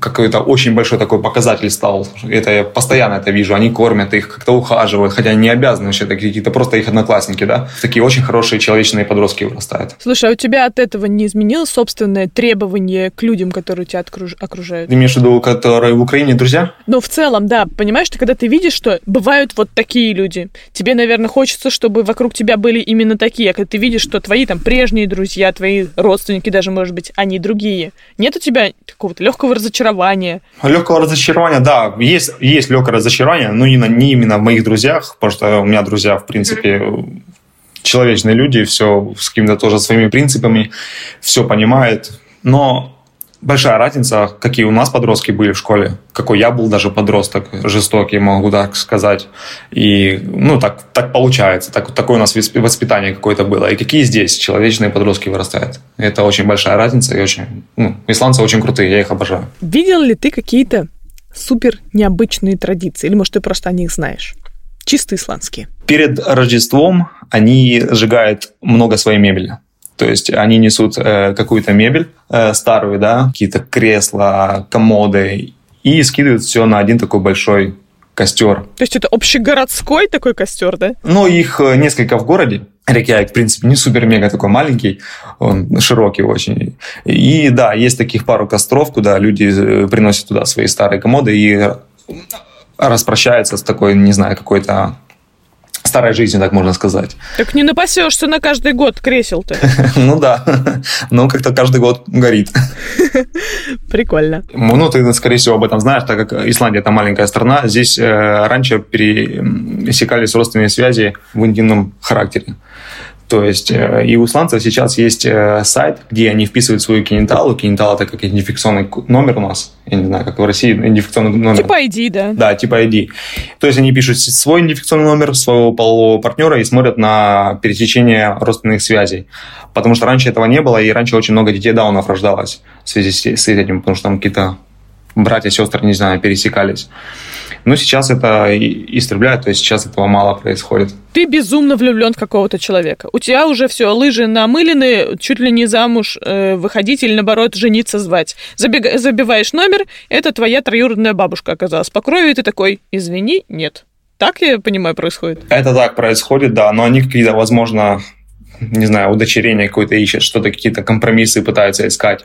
какой-то очень большой такой показатель стал. Это я постоянно это вижу. Они кормят их, как-то ухаживают, хотя они не обязаны вообще, это какие-то просто их одноклассники, да. Такие очень хорошие человечные подростки вырастают.
Слушай, а у тебя от этого не изменилось собственное требование к людям, которые тебя окружают?
Ты имеешь в виду, которые в Украине друзья?
Ну, в целом, да. Понимаешь, ты когда ты видишь, что бывают вот такие люди, тебе, наверное, хочется, чтобы вокруг тебя были именно такие. А когда ты видишь, что твои там прежние друзья, твои родственники даже, может быть, они другие. Нет у тебя какого-то легкого разочарования разочарование.
Легкого разочарования, да, есть, есть легкое разочарование, но не, не именно в моих друзьях, потому что у меня друзья, в принципе, человечные люди, все с какими-то тоже своими принципами, все понимают, но большая разница, какие у нас подростки были в школе, какой я был даже подросток, жестокий, могу так сказать. И, ну, так, так получается, так, такое у нас воспитание какое-то было. И какие здесь человечные подростки вырастают. Это очень большая разница, и очень, ну, исландцы очень крутые, я их обожаю.
Видел ли ты какие-то супер необычные традиции? Или, может, ты просто о них знаешь? Чисто исландские.
Перед Рождеством они сжигают много своей мебели. То есть они несут э, какую-то мебель э, старую, да, какие-то кресла, комоды, и скидывают все на один такой большой костер.
То есть это общегородской такой костер, да?
Ну, их э, несколько в городе. Рекьявик, в принципе, не супер-мега такой маленький, он широкий очень. И да, есть таких пару костров, куда люди э, приносят туда свои старые комоды и распрощаются с такой, не знаю, какой-то старой жизни, так можно сказать.
Так не напасешься на каждый год кресел-то. (laughs)
Ну да, но как-то каждый год горит. (laughs)
Прикольно.
Ну, ты, скорее всего, об этом знаешь, так как Исландия – это маленькая страна. Здесь э, раньше пересекались родственные связи в интимном характере. То есть э, и у исландцев сейчас есть э, сайт, где они вписывают свою кинеталу. Кинетал – это как идентификационный номер у нас. Я не знаю, как в России идентификационный номер.
Типа ID, да?
Да, типа ID. То есть они пишут свой идентификационный номер своего полового партнера и смотрят на пересечение родственных связей. Потому что раньше этого не было, и раньше очень много детей даунов рождалось в связи с этим, потому что там какие-то братья, сестры, не знаю, пересекались. Но сейчас это истребляют, то есть сейчас этого мало происходит.
Ты безумно влюблен в какого-то человека. У тебя уже все, лыжи намылены, чуть ли не замуж э, выходить или, наоборот, жениться звать. Забег... Забиваешь номер, это твоя троюродная бабушка оказалась по крови, и ты такой, извини, нет. Так, я понимаю, происходит?
Это так происходит, да, но они какие-то, возможно, не знаю, удочерение какое-то ищет, что-то, какие-то компромиссы пытаются искать.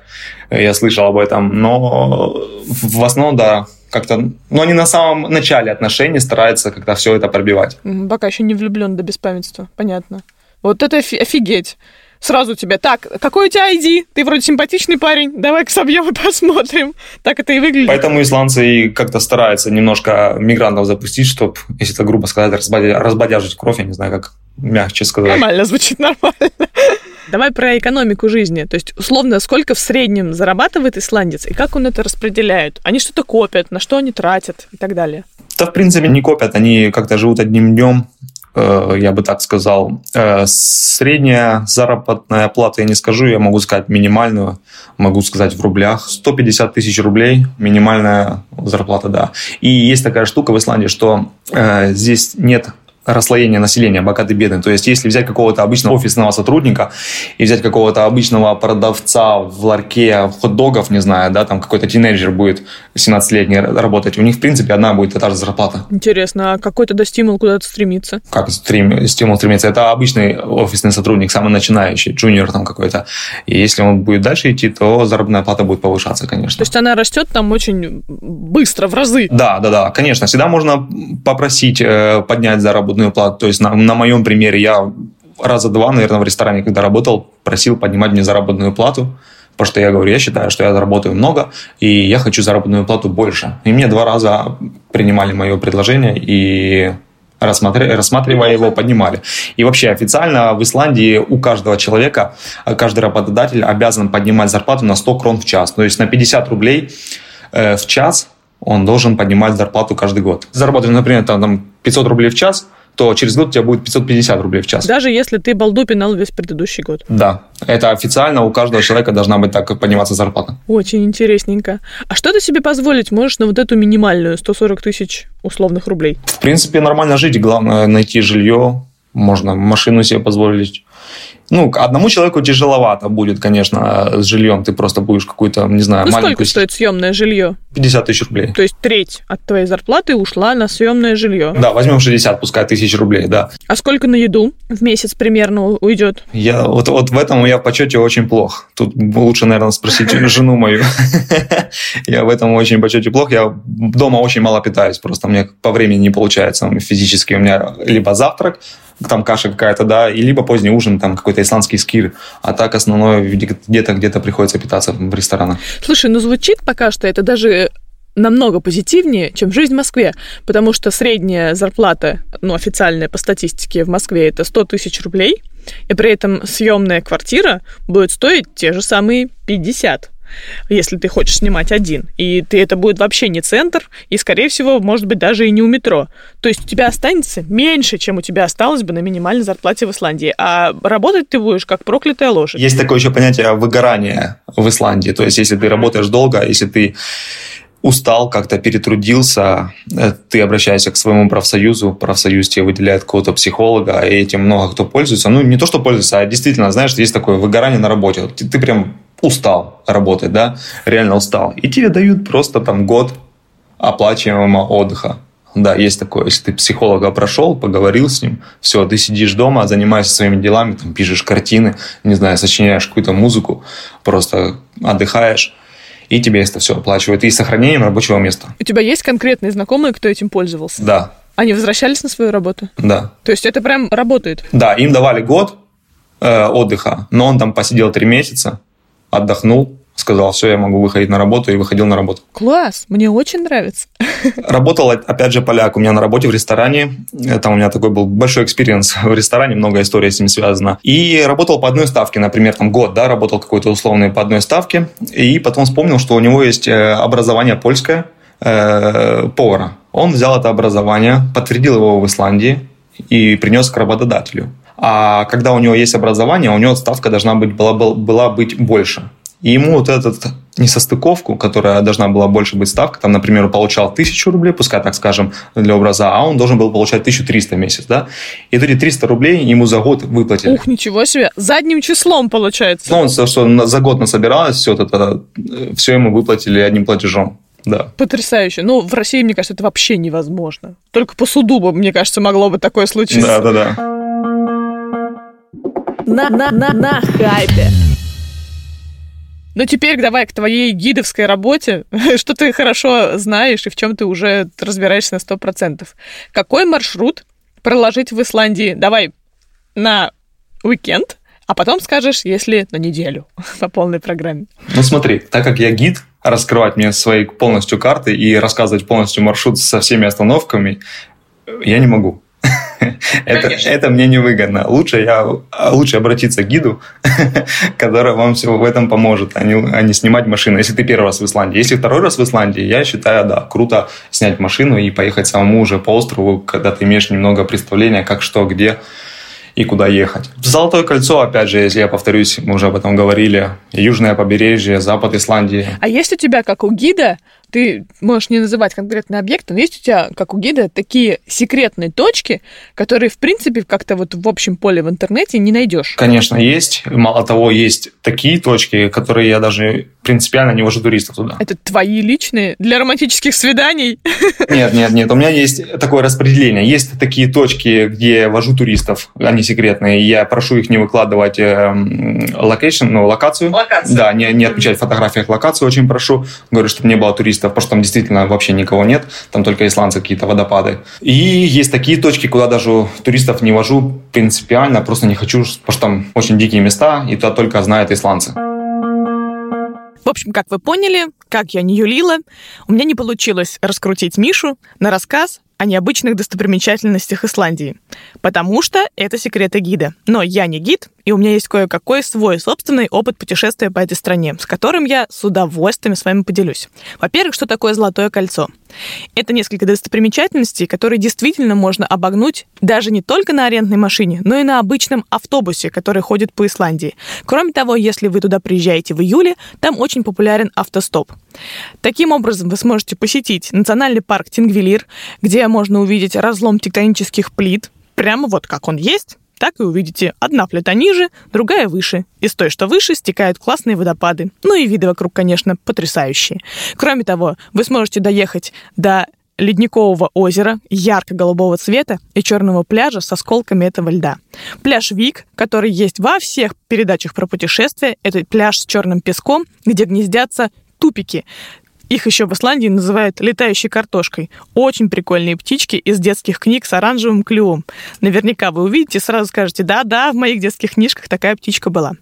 Я слышал об этом. Но в основном, да, как-то, но они на самом начале отношений стараются как-то все это пробивать.
Пока еще не влюблен до беспамятства, понятно. Вот это офигеть. Сразу тебе, так, какой у тебя ID? Ты вроде симпатичный парень, давай-ка собьем и (laughs) посмотрим. Так это и выглядит.
Поэтому исландцы как-то стараются немножко мигрантов запустить, чтобы, если это грубо сказать, разбодяжить кровь, я не знаю, как мягче сказать.
Нормально, звучит нормально. Давай про экономику жизни. То есть, условно, сколько в среднем зарабатывает исландец и как он это распределяет? Они что-то копят, на что они тратят и так далее?
Да, в принципе, не копят, они как-то живут одним днем, э, я бы так сказал. Э, средняя заработная плата, я не скажу, я могу сказать минимальную, могу сказать в рублях. 150 тысяч рублей минимальная зарплата, да. И есть такая штука в Исландии, что э, здесь нет расслоение населения, богатый, бедный. То есть, если взять какого-то обычного офисного сотрудника и взять какого-то обычного продавца в ларьке хот-догов, не знаю, да, там какой-то тинейджер будет 17-летний работать, у них, в принципе, одна будет та же зарплата.
Интересно, а какой тогда стимул куда-то стремиться?
Как стрим, стимул стремиться? Это обычный офисный сотрудник, самый начинающий, джуниор там какой-то. И если он будет дальше идти, то заработная плата будет повышаться, конечно.
То есть она растет там очень быстро, в разы?
Да, да, да, конечно. Всегда можно попросить э, поднять заработную плату. То есть на, на моем примере я раза два, наверное, в ресторане, когда работал, просил поднимать мне заработную плату. Потому что я говорю, я считаю, что я заработаю много, и я хочу заработную плату больше. И мне два раза принимали мое предложение, и рассматривая его, поднимали. И вообще официально в Исландии у каждого человека, каждый работодатель обязан поднимать зарплату на 100 крон в час. То есть на 50 рублей э, в час он должен поднимать зарплату каждый год. Заработать, например, там 500 рублей в час – то через год у тебя будет 550 рублей в час.
Даже если ты балду пинал весь предыдущий год.
Да, это официально у каждого человека должна быть так подниматься зарплата.
Очень интересненько. А что ты себе позволить можешь на вот эту минимальную 140 тысяч условных рублей?
В принципе, нормально жить, главное найти жилье, можно машину себе позволить. Ну, одному человеку тяжеловато будет, конечно, с жильем. Ты просто будешь какую-то, не знаю,
ну,
маленькую...
сколько стоит съемное жилье?
50 тысяч рублей.
То есть треть от твоей зарплаты ушла на съемное жилье?
Да, возьмем 60, пускай тысяч рублей, да.
А сколько на еду в месяц примерно уйдет?
Я, вот, вот в этом я в почете очень плох. Тут лучше, наверное, спросить (laughs) жену мою. (laughs) Я в этом очень почете плох. Я дома очень мало питаюсь, просто мне по времени не получается физически. У меня либо завтрак, там каша какая-то, да, и либо поздний ужин, там какой-то исландский скир. А так основное где-то где-то приходится питаться в ресторанах.
Слушай, ну звучит пока что это даже намного позитивнее, чем жизнь в Москве, потому что средняя зарплата, ну, официальная по статистике в Москве, это 100 тысяч рублей, и при этом съемная квартира будет стоить те же самые 50 если ты хочешь снимать один. И ты это будет вообще не центр, и, скорее всего, может быть, даже и не у метро. То есть у тебя останется меньше, чем у тебя осталось бы на минимальной зарплате в Исландии. А работать ты будешь как проклятая лошадь.
Есть такое еще понятие выгорания в Исландии. То есть если ты работаешь долго, если ты устал, как-то перетрудился, э, ты обращаешься к своему профсоюзу, профсоюз тебе выделяет какого-то психолога, и этим много кто пользуется. Ну, не то, что пользуется, а действительно, знаешь, есть такое выгорание на работе. Ты, ты прям устал работать, да, реально устал. И тебе дают просто там год оплачиваемого отдыха. Да, есть такое. Если ты психолога прошел, поговорил с ним, все, ты сидишь дома, занимаешься своими делами, там, пишешь картины, не знаю, сочиняешь какую-то музыку, просто отдыхаешь, и тебе это все оплачивают. И сохранением рабочего места.
У тебя есть конкретные знакомые, кто этим пользовался?
Да.
Они возвращались на свою работу?
Да.
То есть это прям работает?
Да, им давали год э, отдыха, но он там посидел три месяца, отдохнул, сказал, все, я могу выходить на работу, и выходил на работу.
Класс, мне очень нравится.
Работал, опять же, поляк у меня на работе в ресторане. Там у меня такой был большой experience (laughs) в ресторане, много историй с ним связано. И работал по одной ставке, например, там год, да, работал какой-то условный по одной ставке. И потом вспомнил, что у него есть э, образование польское, э, повара. Он взял это образование, подтвердил его в Исландии и принес к работодателю. А когда у него есть образование, у него ставка должна быть, была, была быть больше. И ему вот эту несостыковку, которая должна была больше быть ставка, там, например, получал 1000 рублей, пускай так скажем, для образа, а он должен был получать 1300 в месяц, да? И эти 300 рублей ему за год выплатили.
Ух, ничего себе, задним числом получается.
Ну, он что за год насобиралось, все это, все ему выплатили одним платежом. Да.
Потрясающе. Ну, в России, мне кажется, это вообще невозможно. Только по суду, мне кажется, могло бы такое случиться.
Да, да, да.
На, на, на, на хайпе. Ну, теперь давай к твоей гидовской работе, (laughs) что ты хорошо знаешь и в чем ты уже разбираешься на сто процентов. Какой маршрут проложить в Исландии? Давай на уикенд, а потом скажешь, если на неделю (laughs) по полной программе.
Ну смотри, так как я гид, раскрывать мне свои полностью карты и рассказывать полностью маршрут со всеми остановками, я не могу (laughs) это, это мне невыгодно. Лучше, я, лучше обратиться к гиду, (laughs) который вам все в этом поможет, а не, а не снимать машину. Если ты первый раз в Исландии. Если второй раз в Исландии, я считаю, да, круто снять машину и поехать самому уже по острову, когда ты имеешь немного представления, как что, где и куда ехать. Золотое кольцо, опять же, если я повторюсь, мы уже об этом говорили, южное побережье, запад Исландии.
А есть у тебя, как у гида, ты можешь не называть конкретный объект, но есть у тебя, как у гида, такие секретные точки, которые, в принципе, как-то вот в общем поле в интернете не найдешь.
Конечно, есть. Мало того, есть такие точки, которые я даже принципиально не вожу туристов туда.
Это твои личные для романтических свиданий? (laughs)
Нет, нет, нет. У меня есть такое распределение. Есть такие точки, где я вожу туристов, они секретные. Я прошу их не выкладывать location, э, ну, локацию.
Локацию.
Да, не, не отмечать в фотографиях локацию очень прошу. Говорю, чтобы не было туристов, потому что там действительно вообще никого нет. Там только исландцы какие-то водопады. И есть такие точки, куда даже туристов не вожу принципиально, просто не хочу, потому что там очень дикие места, и туда только знают исландцы.
В общем, как вы поняли, как я не юлила, у меня не получилось раскрутить Мишу на рассказ о необычных достопримечательностях Исландии, потому что это секреты гида. Но я не гид, и у меня есть кое-какой свой собственный опыт путешествия по этой стране, с которым я с удовольствием с вами поделюсь. Во-первых, что такое Золотое кольцо? Это несколько достопримечательностей, которые действительно можно обогнуть даже не только на арендной машине, но и на обычном автобусе, который ходит по Исландии. Кроме того, если вы туда приезжаете в июле, там очень популярен автостоп. Таким образом, вы сможете посетить национальный парк Тингвилир, где можно увидеть разлом тектонических плит, прямо вот как он есть, так и увидите. Одна плита ниже, другая выше. Из той, что выше, стекают классные водопады. Ну и виды вокруг, конечно, потрясающие. Кроме того, вы сможете доехать до ледникового озера ярко-голубого цвета и черного пляжа с осколками этого льда. Пляж Вик, который есть во всех передачах про путешествия, это пляж с черным песком, где гнездятся тупики, их еще в Исландии называют летающей картошкой. Очень прикольные птички из детских книг с оранжевым клювом. Наверняка вы увидите, сразу скажете, да-да, в моих детских книжках такая птичка была.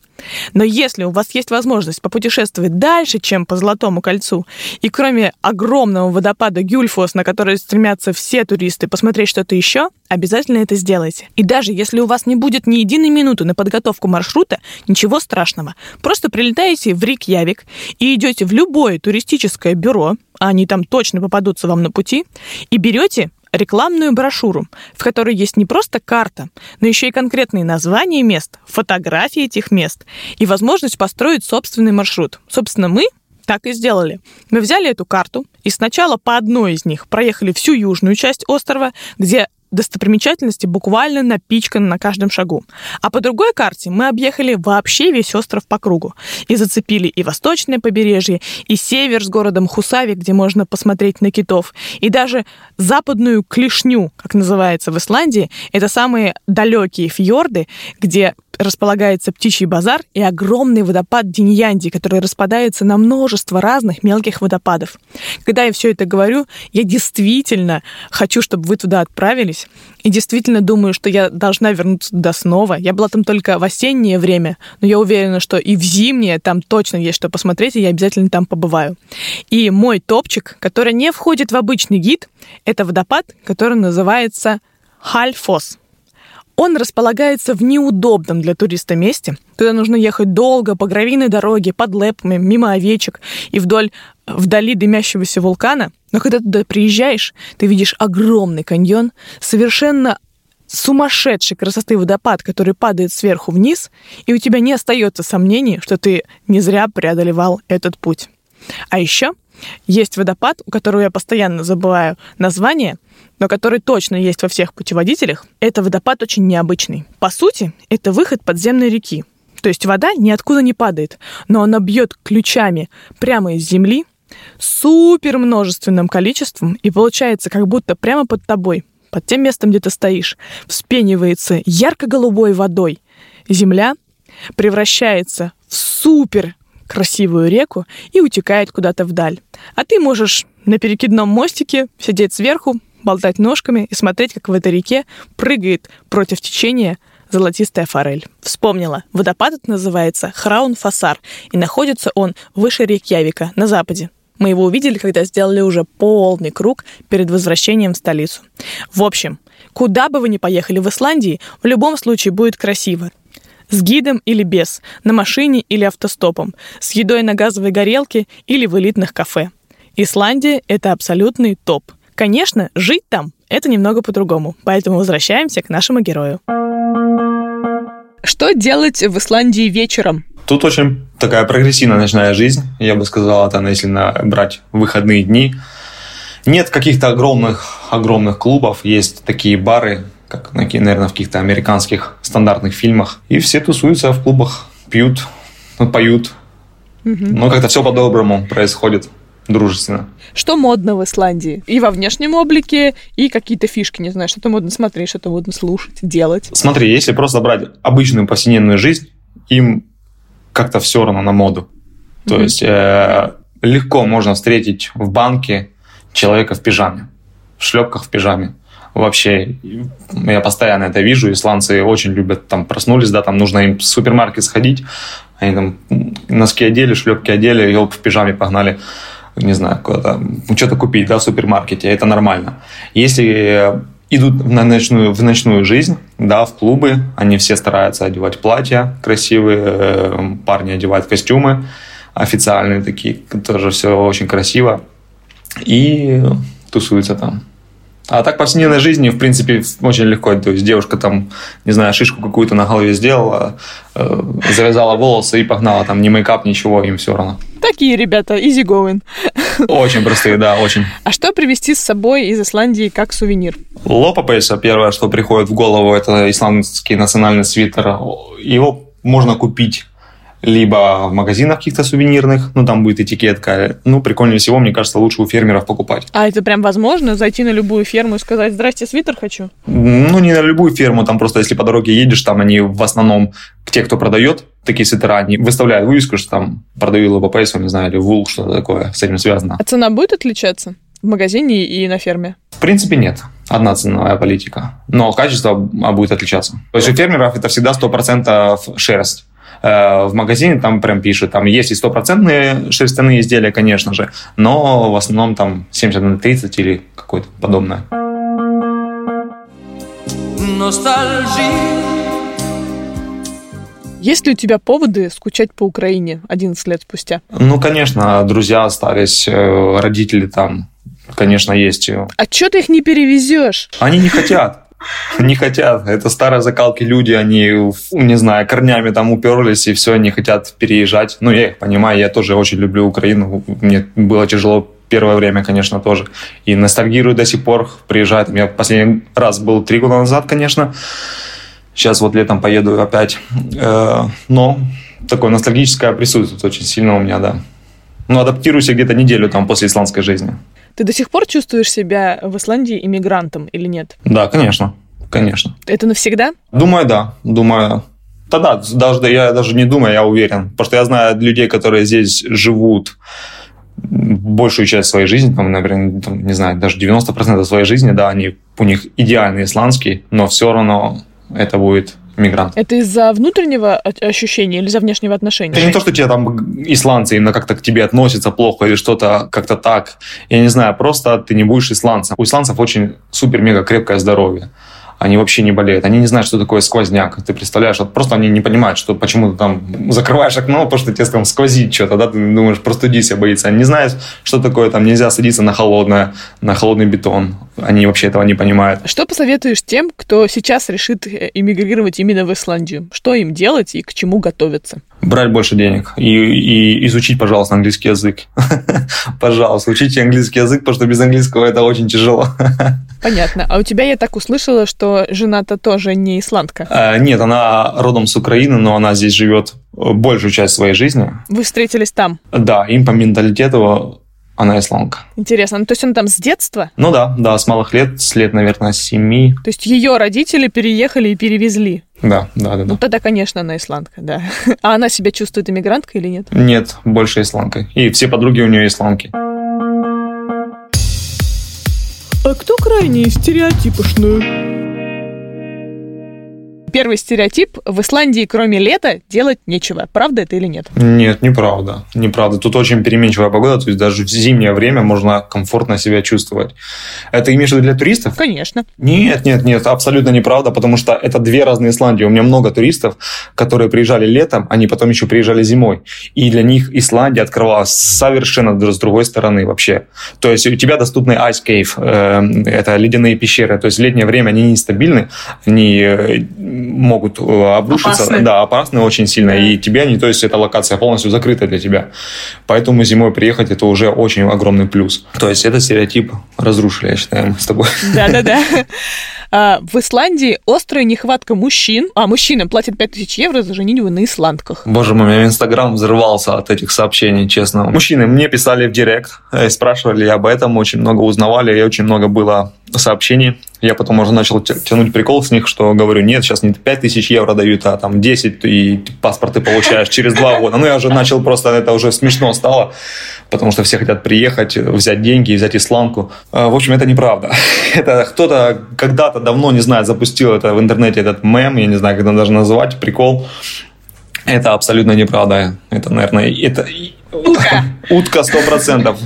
Но если у вас есть возможность попутешествовать дальше, чем по Золотому кольцу, и кроме огромного водопада Гюльфос, на который стремятся все туристы, посмотреть что-то еще, обязательно это сделайте. И даже если у вас не будет ни единой минуты на подготовку маршрута, ничего страшного. Просто прилетаете в Рикьявик и идете в любое туристическое бюро, а они там точно попадутся вам на пути, и берете рекламную брошюру, в которой есть не просто карта, но еще и конкретные названия мест, фотографии этих мест и возможность построить собственный маршрут. Собственно, мы так и сделали. Мы взяли эту карту и сначала по одной из них проехали всю южную часть острова, где достопримечательности буквально напичканы на каждом шагу. А по другой карте мы объехали вообще весь остров по кругу. И зацепили и восточное побережье, и север с городом Хусавик, где можно посмотреть на китов, и даже западную клешню, как называется в Исландии, это самые далекие фьорды, где располагается птичий базар и огромный водопад Диньянди, который распадается на множество разных мелких водопадов. Когда я все это говорю, я действительно хочу, чтобы вы туда отправились, и действительно думаю, что я должна вернуться туда снова. Я была там только в осеннее время, но я уверена, что и в зимнее там точно есть что посмотреть, и я обязательно там побываю. И мой топчик, который не входит в обычный гид, это водопад, который называется Хальфос. Он располагается в неудобном для туриста месте. Туда нужно ехать долго, по гравийной дороге, под лепами, мимо овечек и вдоль вдали дымящегося вулкана. Но когда туда приезжаешь, ты видишь огромный каньон, совершенно сумасшедшей красоты водопад, который падает сверху вниз, и у тебя не остается сомнений, что ты не зря преодолевал этот путь. А еще есть водопад, у которого я постоянно забываю название, но который точно есть во всех путеводителях. Это водопад очень необычный. По сути, это выход подземной реки. То есть вода ниоткуда не падает, но она бьет ключами прямо из земли, супер множественным количеством, и получается, как будто прямо под тобой, под тем местом, где ты стоишь, вспенивается ярко-голубой водой. Земля превращается в супер красивую реку и утекает куда-то вдаль. А ты можешь на перекидном мостике сидеть сверху, болтать ножками и смотреть, как в этой реке прыгает против течения золотистая форель. Вспомнила. Водопад этот называется Храун-Фасар, и находится он выше Рейкьявика, на западе. Мы его увидели, когда сделали уже полный круг перед возвращением в столицу. В общем, куда бы вы ни поехали в Исландии, в любом случае будет красиво. С гидом или без, на машине или автостопом, с едой на газовой горелке или в элитных кафе. Исландия — это абсолютный топ. Конечно, жить там — это немного по-другому, поэтому возвращаемся к нашему герою. Что делать в Исландии вечером?
Тут очень такая прогрессивная ночная жизнь, я бы сказал, это если брать выходные дни. Нет каких-то огромных, огромных клубов, есть такие бары, как, наверное, в каких-то американских стандартных фильмах. И все тусуются в клубах, пьют, поют. Угу. Но как-то все по-доброму происходит дружественно.
Что модно в Исландии? И во внешнем облике, и какие-то фишки, не знаю, что-то модно смотреть, что-то модно слушать, делать.
Смотри, если просто брать обычную повседневную жизнь, им как-то все равно на моду. То mm-hmm. есть э, легко можно встретить в банке человека в пижаме, в шлепках в пижаме. Вообще, я постоянно это вижу, исландцы очень любят, там, проснулись, да, там нужно им в супермаркет сходить, они там носки одели, шлепки одели, оп, в пижаме погнали не знаю, куда-то, что-то купить, да, в супермаркете, это нормально. Если идут на ночную, в ночную жизнь, да, в клубы, они все стараются одевать платья красивые, э, парни одевают костюмы официальные такие, тоже все очень красиво, и тусуются там. А так повседневной жизни, в принципе, очень легко. То есть девушка там, не знаю, шишку какую-то на голове сделала, э, завязала волосы и погнала. Там ни мейкап, ничего, им все равно.
Такие ребята, easy going.
Очень простые, да, очень. (laughs)
А что привезти с собой из Исландии как сувенир?
Лопапейса, первое, что приходит в голову, это исландский национальный свитер. Его можно купить либо в магазинах каких-то сувенирных, ну, там будет этикетка. Ну, прикольнее всего, мне кажется, лучше у фермеров покупать.
А это прям возможно? Зайти на любую ферму и сказать, здрасте, свитер хочу?
Ну, не на любую ферму, там просто, если по дороге едешь, там они в основном, те, кто продает такие свитера, они выставляют вывеску, что там продаю лобопейсу, не знаю, или вул, что-то такое с этим связано.
А цена будет отличаться? в магазине и на ферме?
В принципе, нет. Одна ценовая политика. Но качество будет отличаться. То есть у фермеров это всегда 100% шерсть. Э, в магазине там прям пишут, там есть и стопроцентные шерстяные изделия, конечно же, но в основном там 70 на 30 или какое-то подобное.
Есть ли у тебя поводы скучать по Украине 11 лет спустя?
Ну, конечно, друзья остались, э, родители там, конечно, есть.
А что ты их не перевезешь?
Они не хотят не хотят. Это старые закалки люди, они, не знаю, корнями там уперлись, и все, они хотят переезжать. Ну, я их понимаю, я тоже очень люблю Украину. Мне было тяжело первое время, конечно, тоже. И ностальгирую до сих пор, приезжает. Я последний раз был три года назад, конечно. Сейчас вот летом поеду опять. Э, но такое ностальгическое присутствует очень сильно у меня, да. Ну, адаптируюсь где-то неделю там после исландской жизни.
Ты до сих пор чувствуешь себя в Исландии иммигрантом или нет?
Да, конечно. Конечно.
Это навсегда?
Думаю, да. Думаю, Тогда даже я даже не думаю, я уверен. Потому что я знаю людей, которые здесь живут большую часть своей жизни, там, например, там, не знаю, даже 90% своей жизни, да, они, у них идеальный исландский, но все равно это будет мигрант.
Это из-за внутреннего ощущения или из-за внешнего отношения?
Это не то, что тебе там исландцы именно как-то к тебе относятся плохо или что-то как-то так. Я не знаю, просто ты не будешь исландцем. У исландцев очень супер-мега крепкое здоровье они вообще не болеют. Они не знают, что такое сквозняк. Ты представляешь, вот просто они не понимают, что почему ты там закрываешь окно, потому что тебе там сквозит что-то, да, ты думаешь, простудись, боится. Они не знают, что такое, там нельзя садиться на холодное, на холодный бетон. Они вообще этого не понимают.
Что посоветуешь тем, кто сейчас решит э, эмигрировать именно в Исландию? Что им делать и к чему готовиться?
Брать больше денег и, и изучить, пожалуйста, английский язык. (laughs) пожалуйста, учите английский язык, потому что без английского это очень тяжело. (laughs)
Понятно. А у тебя я так услышала, что жена-то тоже не исландка.
А, нет, она родом с Украины, но она здесь живет большую часть своей жизни.
Вы встретились там?
Да, им по менталитету она исландка.
Интересно. Ну, то есть он там с детства?
Ну да, да, с малых лет, с лет, наверное, семи.
То есть ее родители переехали и перевезли?
Да, да, да.
Ну
да.
тогда, конечно, она исландка, да. (laughs) А она себя чувствует иммигранткой или нет?
Нет, больше исландкой. И все подруги у нее исландки.
А кто крайне стереотипошную? Первый стереотип – в Исландии кроме лета делать нечего. Правда это или нет?
Нет, неправда. Неправда. Тут очень переменчивая погода, то есть даже в зимнее время можно комфортно себя чувствовать. Это имеешь в виду для туристов?
Конечно.
Нет, нет, нет, абсолютно неправда, потому что это две разные Исландии. У меня много туристов, которые приезжали летом, они потом еще приезжали зимой. И для них Исландия открывалась совершенно с другой стороны вообще. То есть у тебя доступны Ice Cave, э, это ледяные пещеры. То есть в летнее время они нестабильны, они э, могут э, обрушиться.
Опасны.
Да, опасны очень сильно. И тебе они, то есть эта локация полностью закрыта для тебя. Поэтому зимой приехать это уже очень огромный плюс. То есть этот стереотип разрушили, я считаю, мы с тобой.
Да-да-да. А, В Исландии острая нехватка мужчин, а мужчинам платят 5000 евро за женитьбу на исландках.
Боже мой, у меня Инстаграм взрывался от этих сообщений, честно. Мужчины мне писали в директ, э, спрашивали об этом, очень много узнавали, и очень много было сообщений. Я потом уже начал тя- тянуть прикол с них, что говорю, нет, сейчас не 5 тысяч евро дают, а там 10, и паспорт ты получаешь через два года. Ну, я уже начал просто, это уже смешно стало, потому что все хотят приехать, взять деньги, взять исландку. А, В общем, это неправда. (laughs) Это кто-то когда-то давно, не знаю, запустил это в интернете, этот мем, я не знаю, как это даже назвать, прикол. Это абсолютно неправда. Это, наверное, это...
Утка. (laughs)
Утка сто процентов.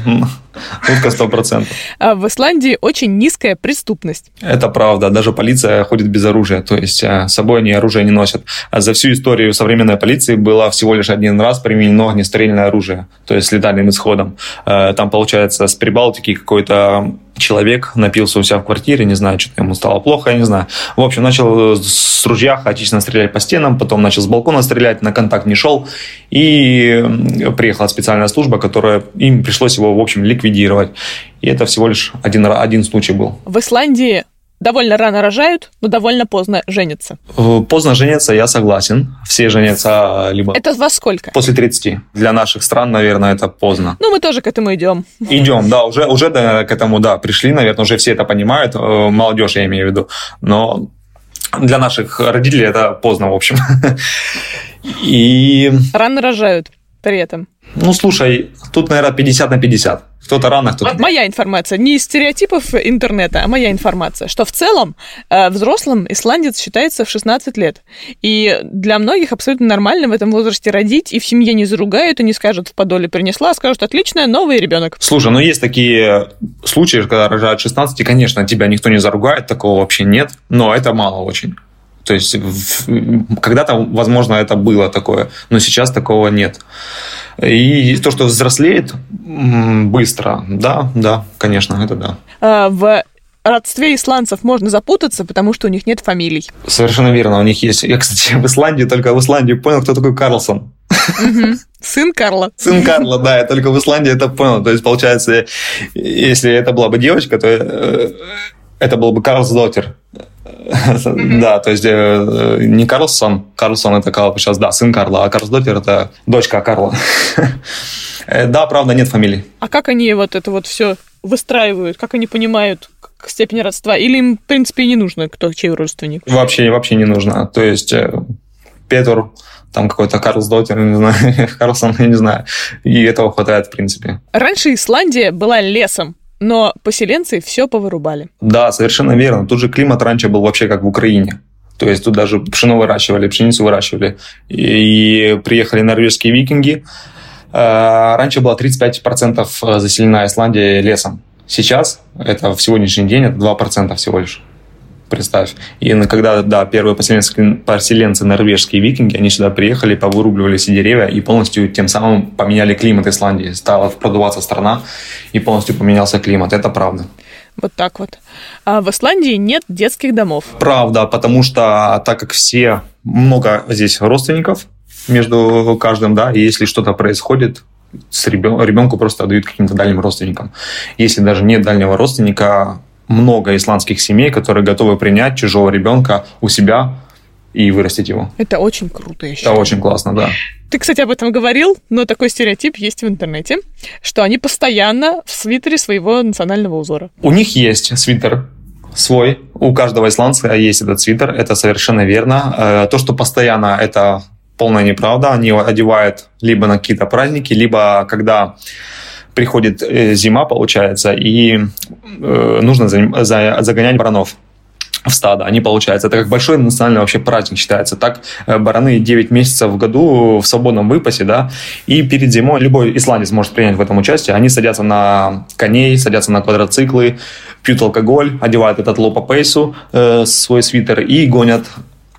Утка сто процентов.
А В Исландии очень низкая преступность.
Это правда. Даже полиция ходит без оружия. То есть э, с собой они оружие не носят. А за всю историю современной полиции было всего лишь один раз применено огнестрельное оружие. То есть с летальным исходом. Э, Там, получается, с Прибалтики какой-то человек напился у себя в квартире, не знаю, что-то ему стало плохо, я не знаю. В общем, начал с ружья хаотично стрелять по стенам, потом начал с балкона стрелять, на контакт не шел, и приехала специальная служба, которая им пришлось его, в общем, ликвидировать. И это всего лишь один, один случай был.
В Исландии довольно рано рожают, но довольно поздно женятся.
Э, Поздно жениться, я согласен. Все женятся либо
Это во сколько?
после 30. Для наших стран, наверное, это поздно.
Ну, мы тоже к этому идем.
Идем, да, уже, уже к этому, да, пришли, наверное, уже все это понимают, э, молодежь я имею в виду, но для наших родителей это поздно, в общем. (laughs) И,
Рано рожают при этом.
Ну, слушай, тут, наверное, 50 на 50. Кто-то рано, кто-то...
Вот моя информация, не из стереотипов интернета, а моя информация, что в целом э, взрослым исландец считается в 16 лет. И для многих абсолютно нормально в этом возрасте родить, и в семье не заругают, и не скажут в подоле принесла, а скажут, отлично, новый ребенок.
Слушай, ну есть такие случаи, когда рожают 16, и, конечно, тебя никто не заругает, такого вообще нет, но это мало очень. То есть когда-то, возможно, это было такое, но сейчас такого нет. И то, что взрослеет быстро, да, да, конечно, это да.
Э, В родстве исландцев можно запутаться, потому что у них нет фамилий.
Совершенно верно, у них есть... Я, кстати, в Исландии, только в Исландии понял, кто такой Карлсон.
Сын Карла.
Сын Карла, да, я только в Исландии это понял. То есть, получается, если это была бы девочка, то э, это был бы Карлс Доттер. Да, то есть э, не Карлсон, Карлсон это Карл, сейчас, да, сын Карла, а Карлс Доттер это дочка Карла. (laughs) Э, Да, правда, нет фамилий.
А как они вот это вот все выстраивают? Как они понимают степень родства? Или им, в принципе, не нужно, кто чей родственник?
Вообще, вообще не нужно. То есть э, Петр, там какой-то Карлс Доттер, не знаю, (laughs) Карлсон, я не знаю. И этого хватает, в принципе.
Раньше Исландия была лесом, но поселенцы все повырубали.
Да, совершенно верно. Тут же климат раньше был вообще как в Украине. То есть тут даже пшено выращивали, пшеницу выращивали. И приехали норвежские викинги. Э, Раньше было 35% заселена Исландия лесом. Сейчас, это в сегодняшний день, это 2% всего лишь. Представь. И когда, да, первые поселенцы, поселенцы норвежские викинги, они сюда приехали, повырубливали все деревья и полностью тем самым поменяли климат Исландии. Стала продуваться страна, и полностью поменялся климат. Это правда.
Вот так вот. А в Исландии нет детских домов.
Правда, потому что так как все, много здесь родственников между каждым, да, и если что-то происходит, с ребен- ребенку просто отдают каким-то дальним родственникам. Если даже нет дальнего родственника, много исландских семей, которые готовы принять чужого ребенка у себя и вырастить его.
Это очень круто, я
Это очень классно, да.
Ты, кстати, об этом говорил, но такой стереотип есть в интернете, что они постоянно в свитере своего национального узора.
У них есть свитер свой, у каждого исландца есть этот свитер, это совершенно верно. Э, То, что постоянно это полная неправда, они одевают либо на какие-то праздники, либо когда приходит э, зима, получается, и э, нужно за- за- загонять баранов в стадо. Они, получается, это как большой национальный вообще праздник считается. Так э, бараны 9 месяцев в году в свободном выпасе, да, и перед зимой любой исландец может принять в этом участие. Они садятся на коней, садятся на квадроциклы, пьют алкоголь, одевают этот лопа пейсу, э, свой свитер и гонят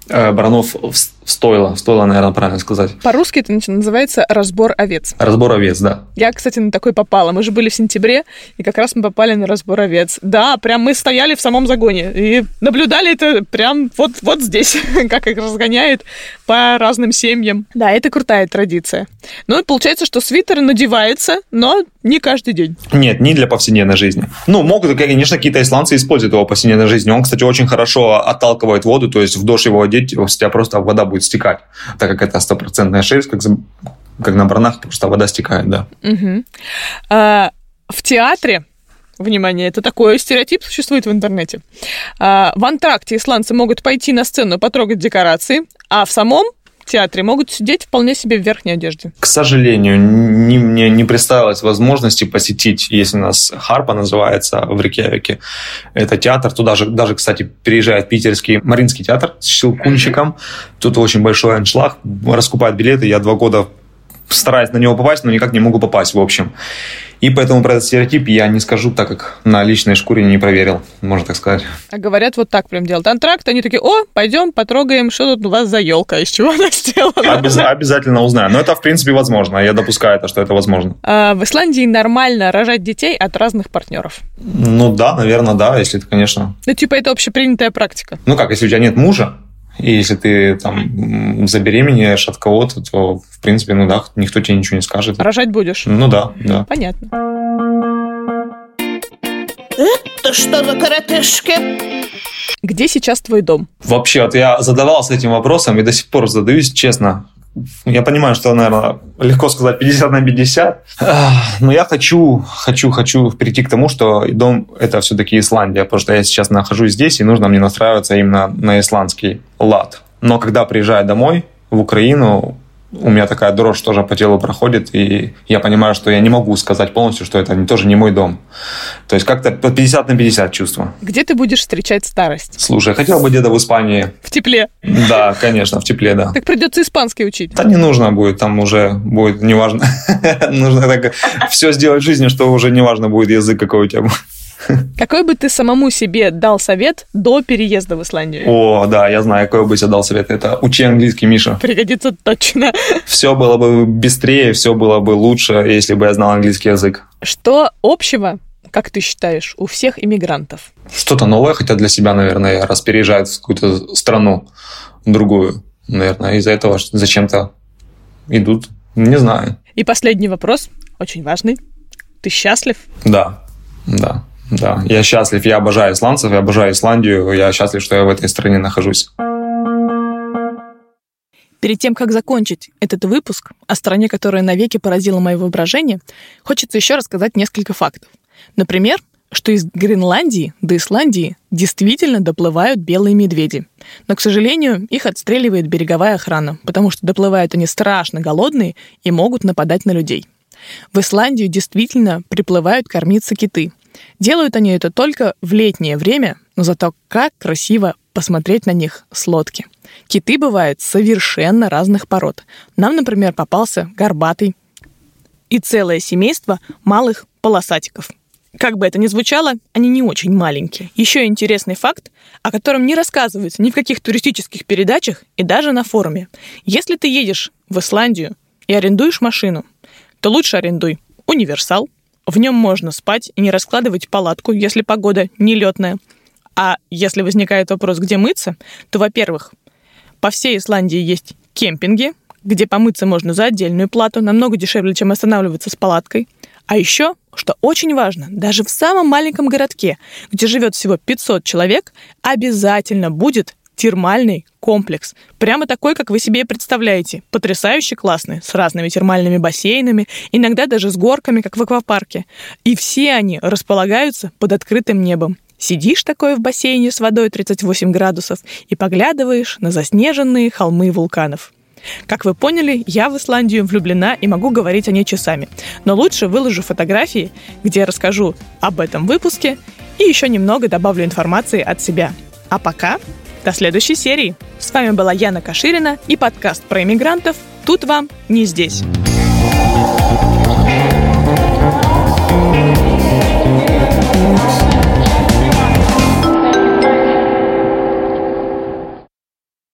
Э, баранов в стойло. Стойло, наверное, правильно сказать.
По-русски это называется разбор овец.
Разбор овец, да.
Я, кстати, на такой попала. Мы же были в сентябре, и как раз мы попали на разбор овец. Да, прям мы стояли в самом загоне и наблюдали это прям вот, вот здесь, (laughs) как их разгоняет по разным семьям. Да, это крутая традиция. Ну и получается, что свитер надевается, но не каждый день.
Нет, не для повседневной жизни. Ну, могут, конечно, какие-то исландцы используют его в повседневной жизни. Он, кстати, очень хорошо отталкивает воду, то есть в дождь его одеть, у тебя просто вода будет стекать, так как это стопроцентная шерсть, как, как на бранах, просто вода стекает, да.
Угу. А, в театре Внимание, это такой стереотип существует в интернете. А, в антракте исландцы могут пойти на сцену потрогать декорации, а в самом театре могут сидеть вполне себе в верхней одежде.
К сожалению, не, мне не представилось возможности посетить, если у нас Харпа называется в Рикьявике, это театр. Туда же, даже, кстати, переезжает питерский Маринский театр с Щелкунчиком. Тут очень большой аншлаг. Раскупают билеты. Я два года стараюсь на него попасть, но никак не могу попасть, в общем. И поэтому про этот стереотип я не скажу, так как на личной шкуре не проверил, можно так сказать.
А говорят, вот так прям делают антракт, они такие, о, пойдем потрогаем, что тут у вас за елка, из чего она сделана.
Обяз- обязательно узнаю. Но это, в принципе, возможно. Я допускаю это, что это возможно.
А в Исландии нормально рожать детей от разных партнеров?
Ну да, наверное, да, если это, конечно...
Ну, типа, это общепринятая практика.
Ну как, если у тебя нет мужа, и если ты там забеременеешь от кого-то, то, в принципе, ну да, никто тебе ничего не скажет.
Рожать будешь?
Ну да, да.
Понятно.
Это что за коротышки?
Где сейчас твой дом?
Вообще, вот я задавался этим вопросом и до сих пор задаюсь, честно. Я понимаю, что, наверное, легко сказать 50 на 50, но я хочу, хочу, хочу прийти к тому, что дом – это все-таки Исландия, потому что я сейчас нахожусь здесь, и нужно мне настраиваться именно на исландский лад. Но когда приезжаю домой, в Украину, у меня такая дрожь тоже по телу проходит, и я понимаю, что я не могу сказать полностью, что это тоже не мой дом. То есть как-то 50 на 50 чувства.
Где ты будешь встречать старость?
Слушай, я хотел бы где-то в Испании.
В тепле?
Да, конечно, в тепле, да.
Так придется испанский учить.
Да не нужно будет, там уже будет неважно. (laughs) Нужно так все сделать в жизни, что уже неважно будет язык, какой у тебя будет. (laughs)
Какой бы ты самому себе дал совет до переезда в Исландию?
О, да, я знаю, какой бы себе дал совет. Это учи английский, Миша.
Пригодится точно. (laughs)
Все было бы быстрее, все было бы лучше, если бы я знал английский язык.
Что общего как ты считаешь, у всех иммигрантов?
Что-то новое хотят для себя, наверное, раз переезжают в какую-то страну другую. Наверное, из-за этого зачем-то идут. Не знаю.
И последний вопрос, очень важный. Ты счастлив?
Да, да. Да, я счастлив, я обожаю исландцев, я обожаю Исландию, я счастлив, что я в этой стране нахожусь.
Перед тем, как закончить этот выпуск о стране, которая навеки поразила мое воображение, хочется еще рассказать несколько фактов. Например, что из Гренландии до Исландии действительно доплывают белые медведи. Но, к сожалению, их отстреливает береговая охрана, потому что доплывают они страшно голодные и могут нападать на людей. В Исландию действительно приплывают кормиться киты – Делают они это только в летнее время, но зато как красиво посмотреть на них с лодки. Киты бывают совершенно разных пород. Нам, например, попался горбатый и целое семейство малых полосатиков. Как бы это ни звучало, они не очень маленькие. Еще интересный факт, о котором не рассказывается ни в каких туристических передачах и даже на форуме. Если ты едешь в Исландию и арендуешь машину, то лучше арендуй универсал, в нем можно спать и не раскладывать палатку, если погода нелетная. А если возникает вопрос, где мыться, то, во-первых, по всей Исландии есть кемпинги, где помыться можно за отдельную плату, намного дешевле, чем останавливаться с палаткой. А еще, что очень важно, даже в самом маленьком городке, где живет всего 500 человек, обязательно будет термальный комплекс. Прямо такой, как вы себе представляете. Потрясающе классный, с разными термальными бассейнами, иногда даже с горками, как в аквапарке. И все они располагаются под открытым небом. Сидишь такое в бассейне с водой 38 градусов и поглядываешь на заснеженные холмы вулканов. Как вы поняли, я в Исландию влюблена и могу говорить о ней часами. Но лучше выложу фотографии, где расскажу об этом выпуске и еще немного добавлю информации от себя. А пока до следующей серии. С вами была Яна Каширина и подкаст про иммигрантов «Тут вам не здесь».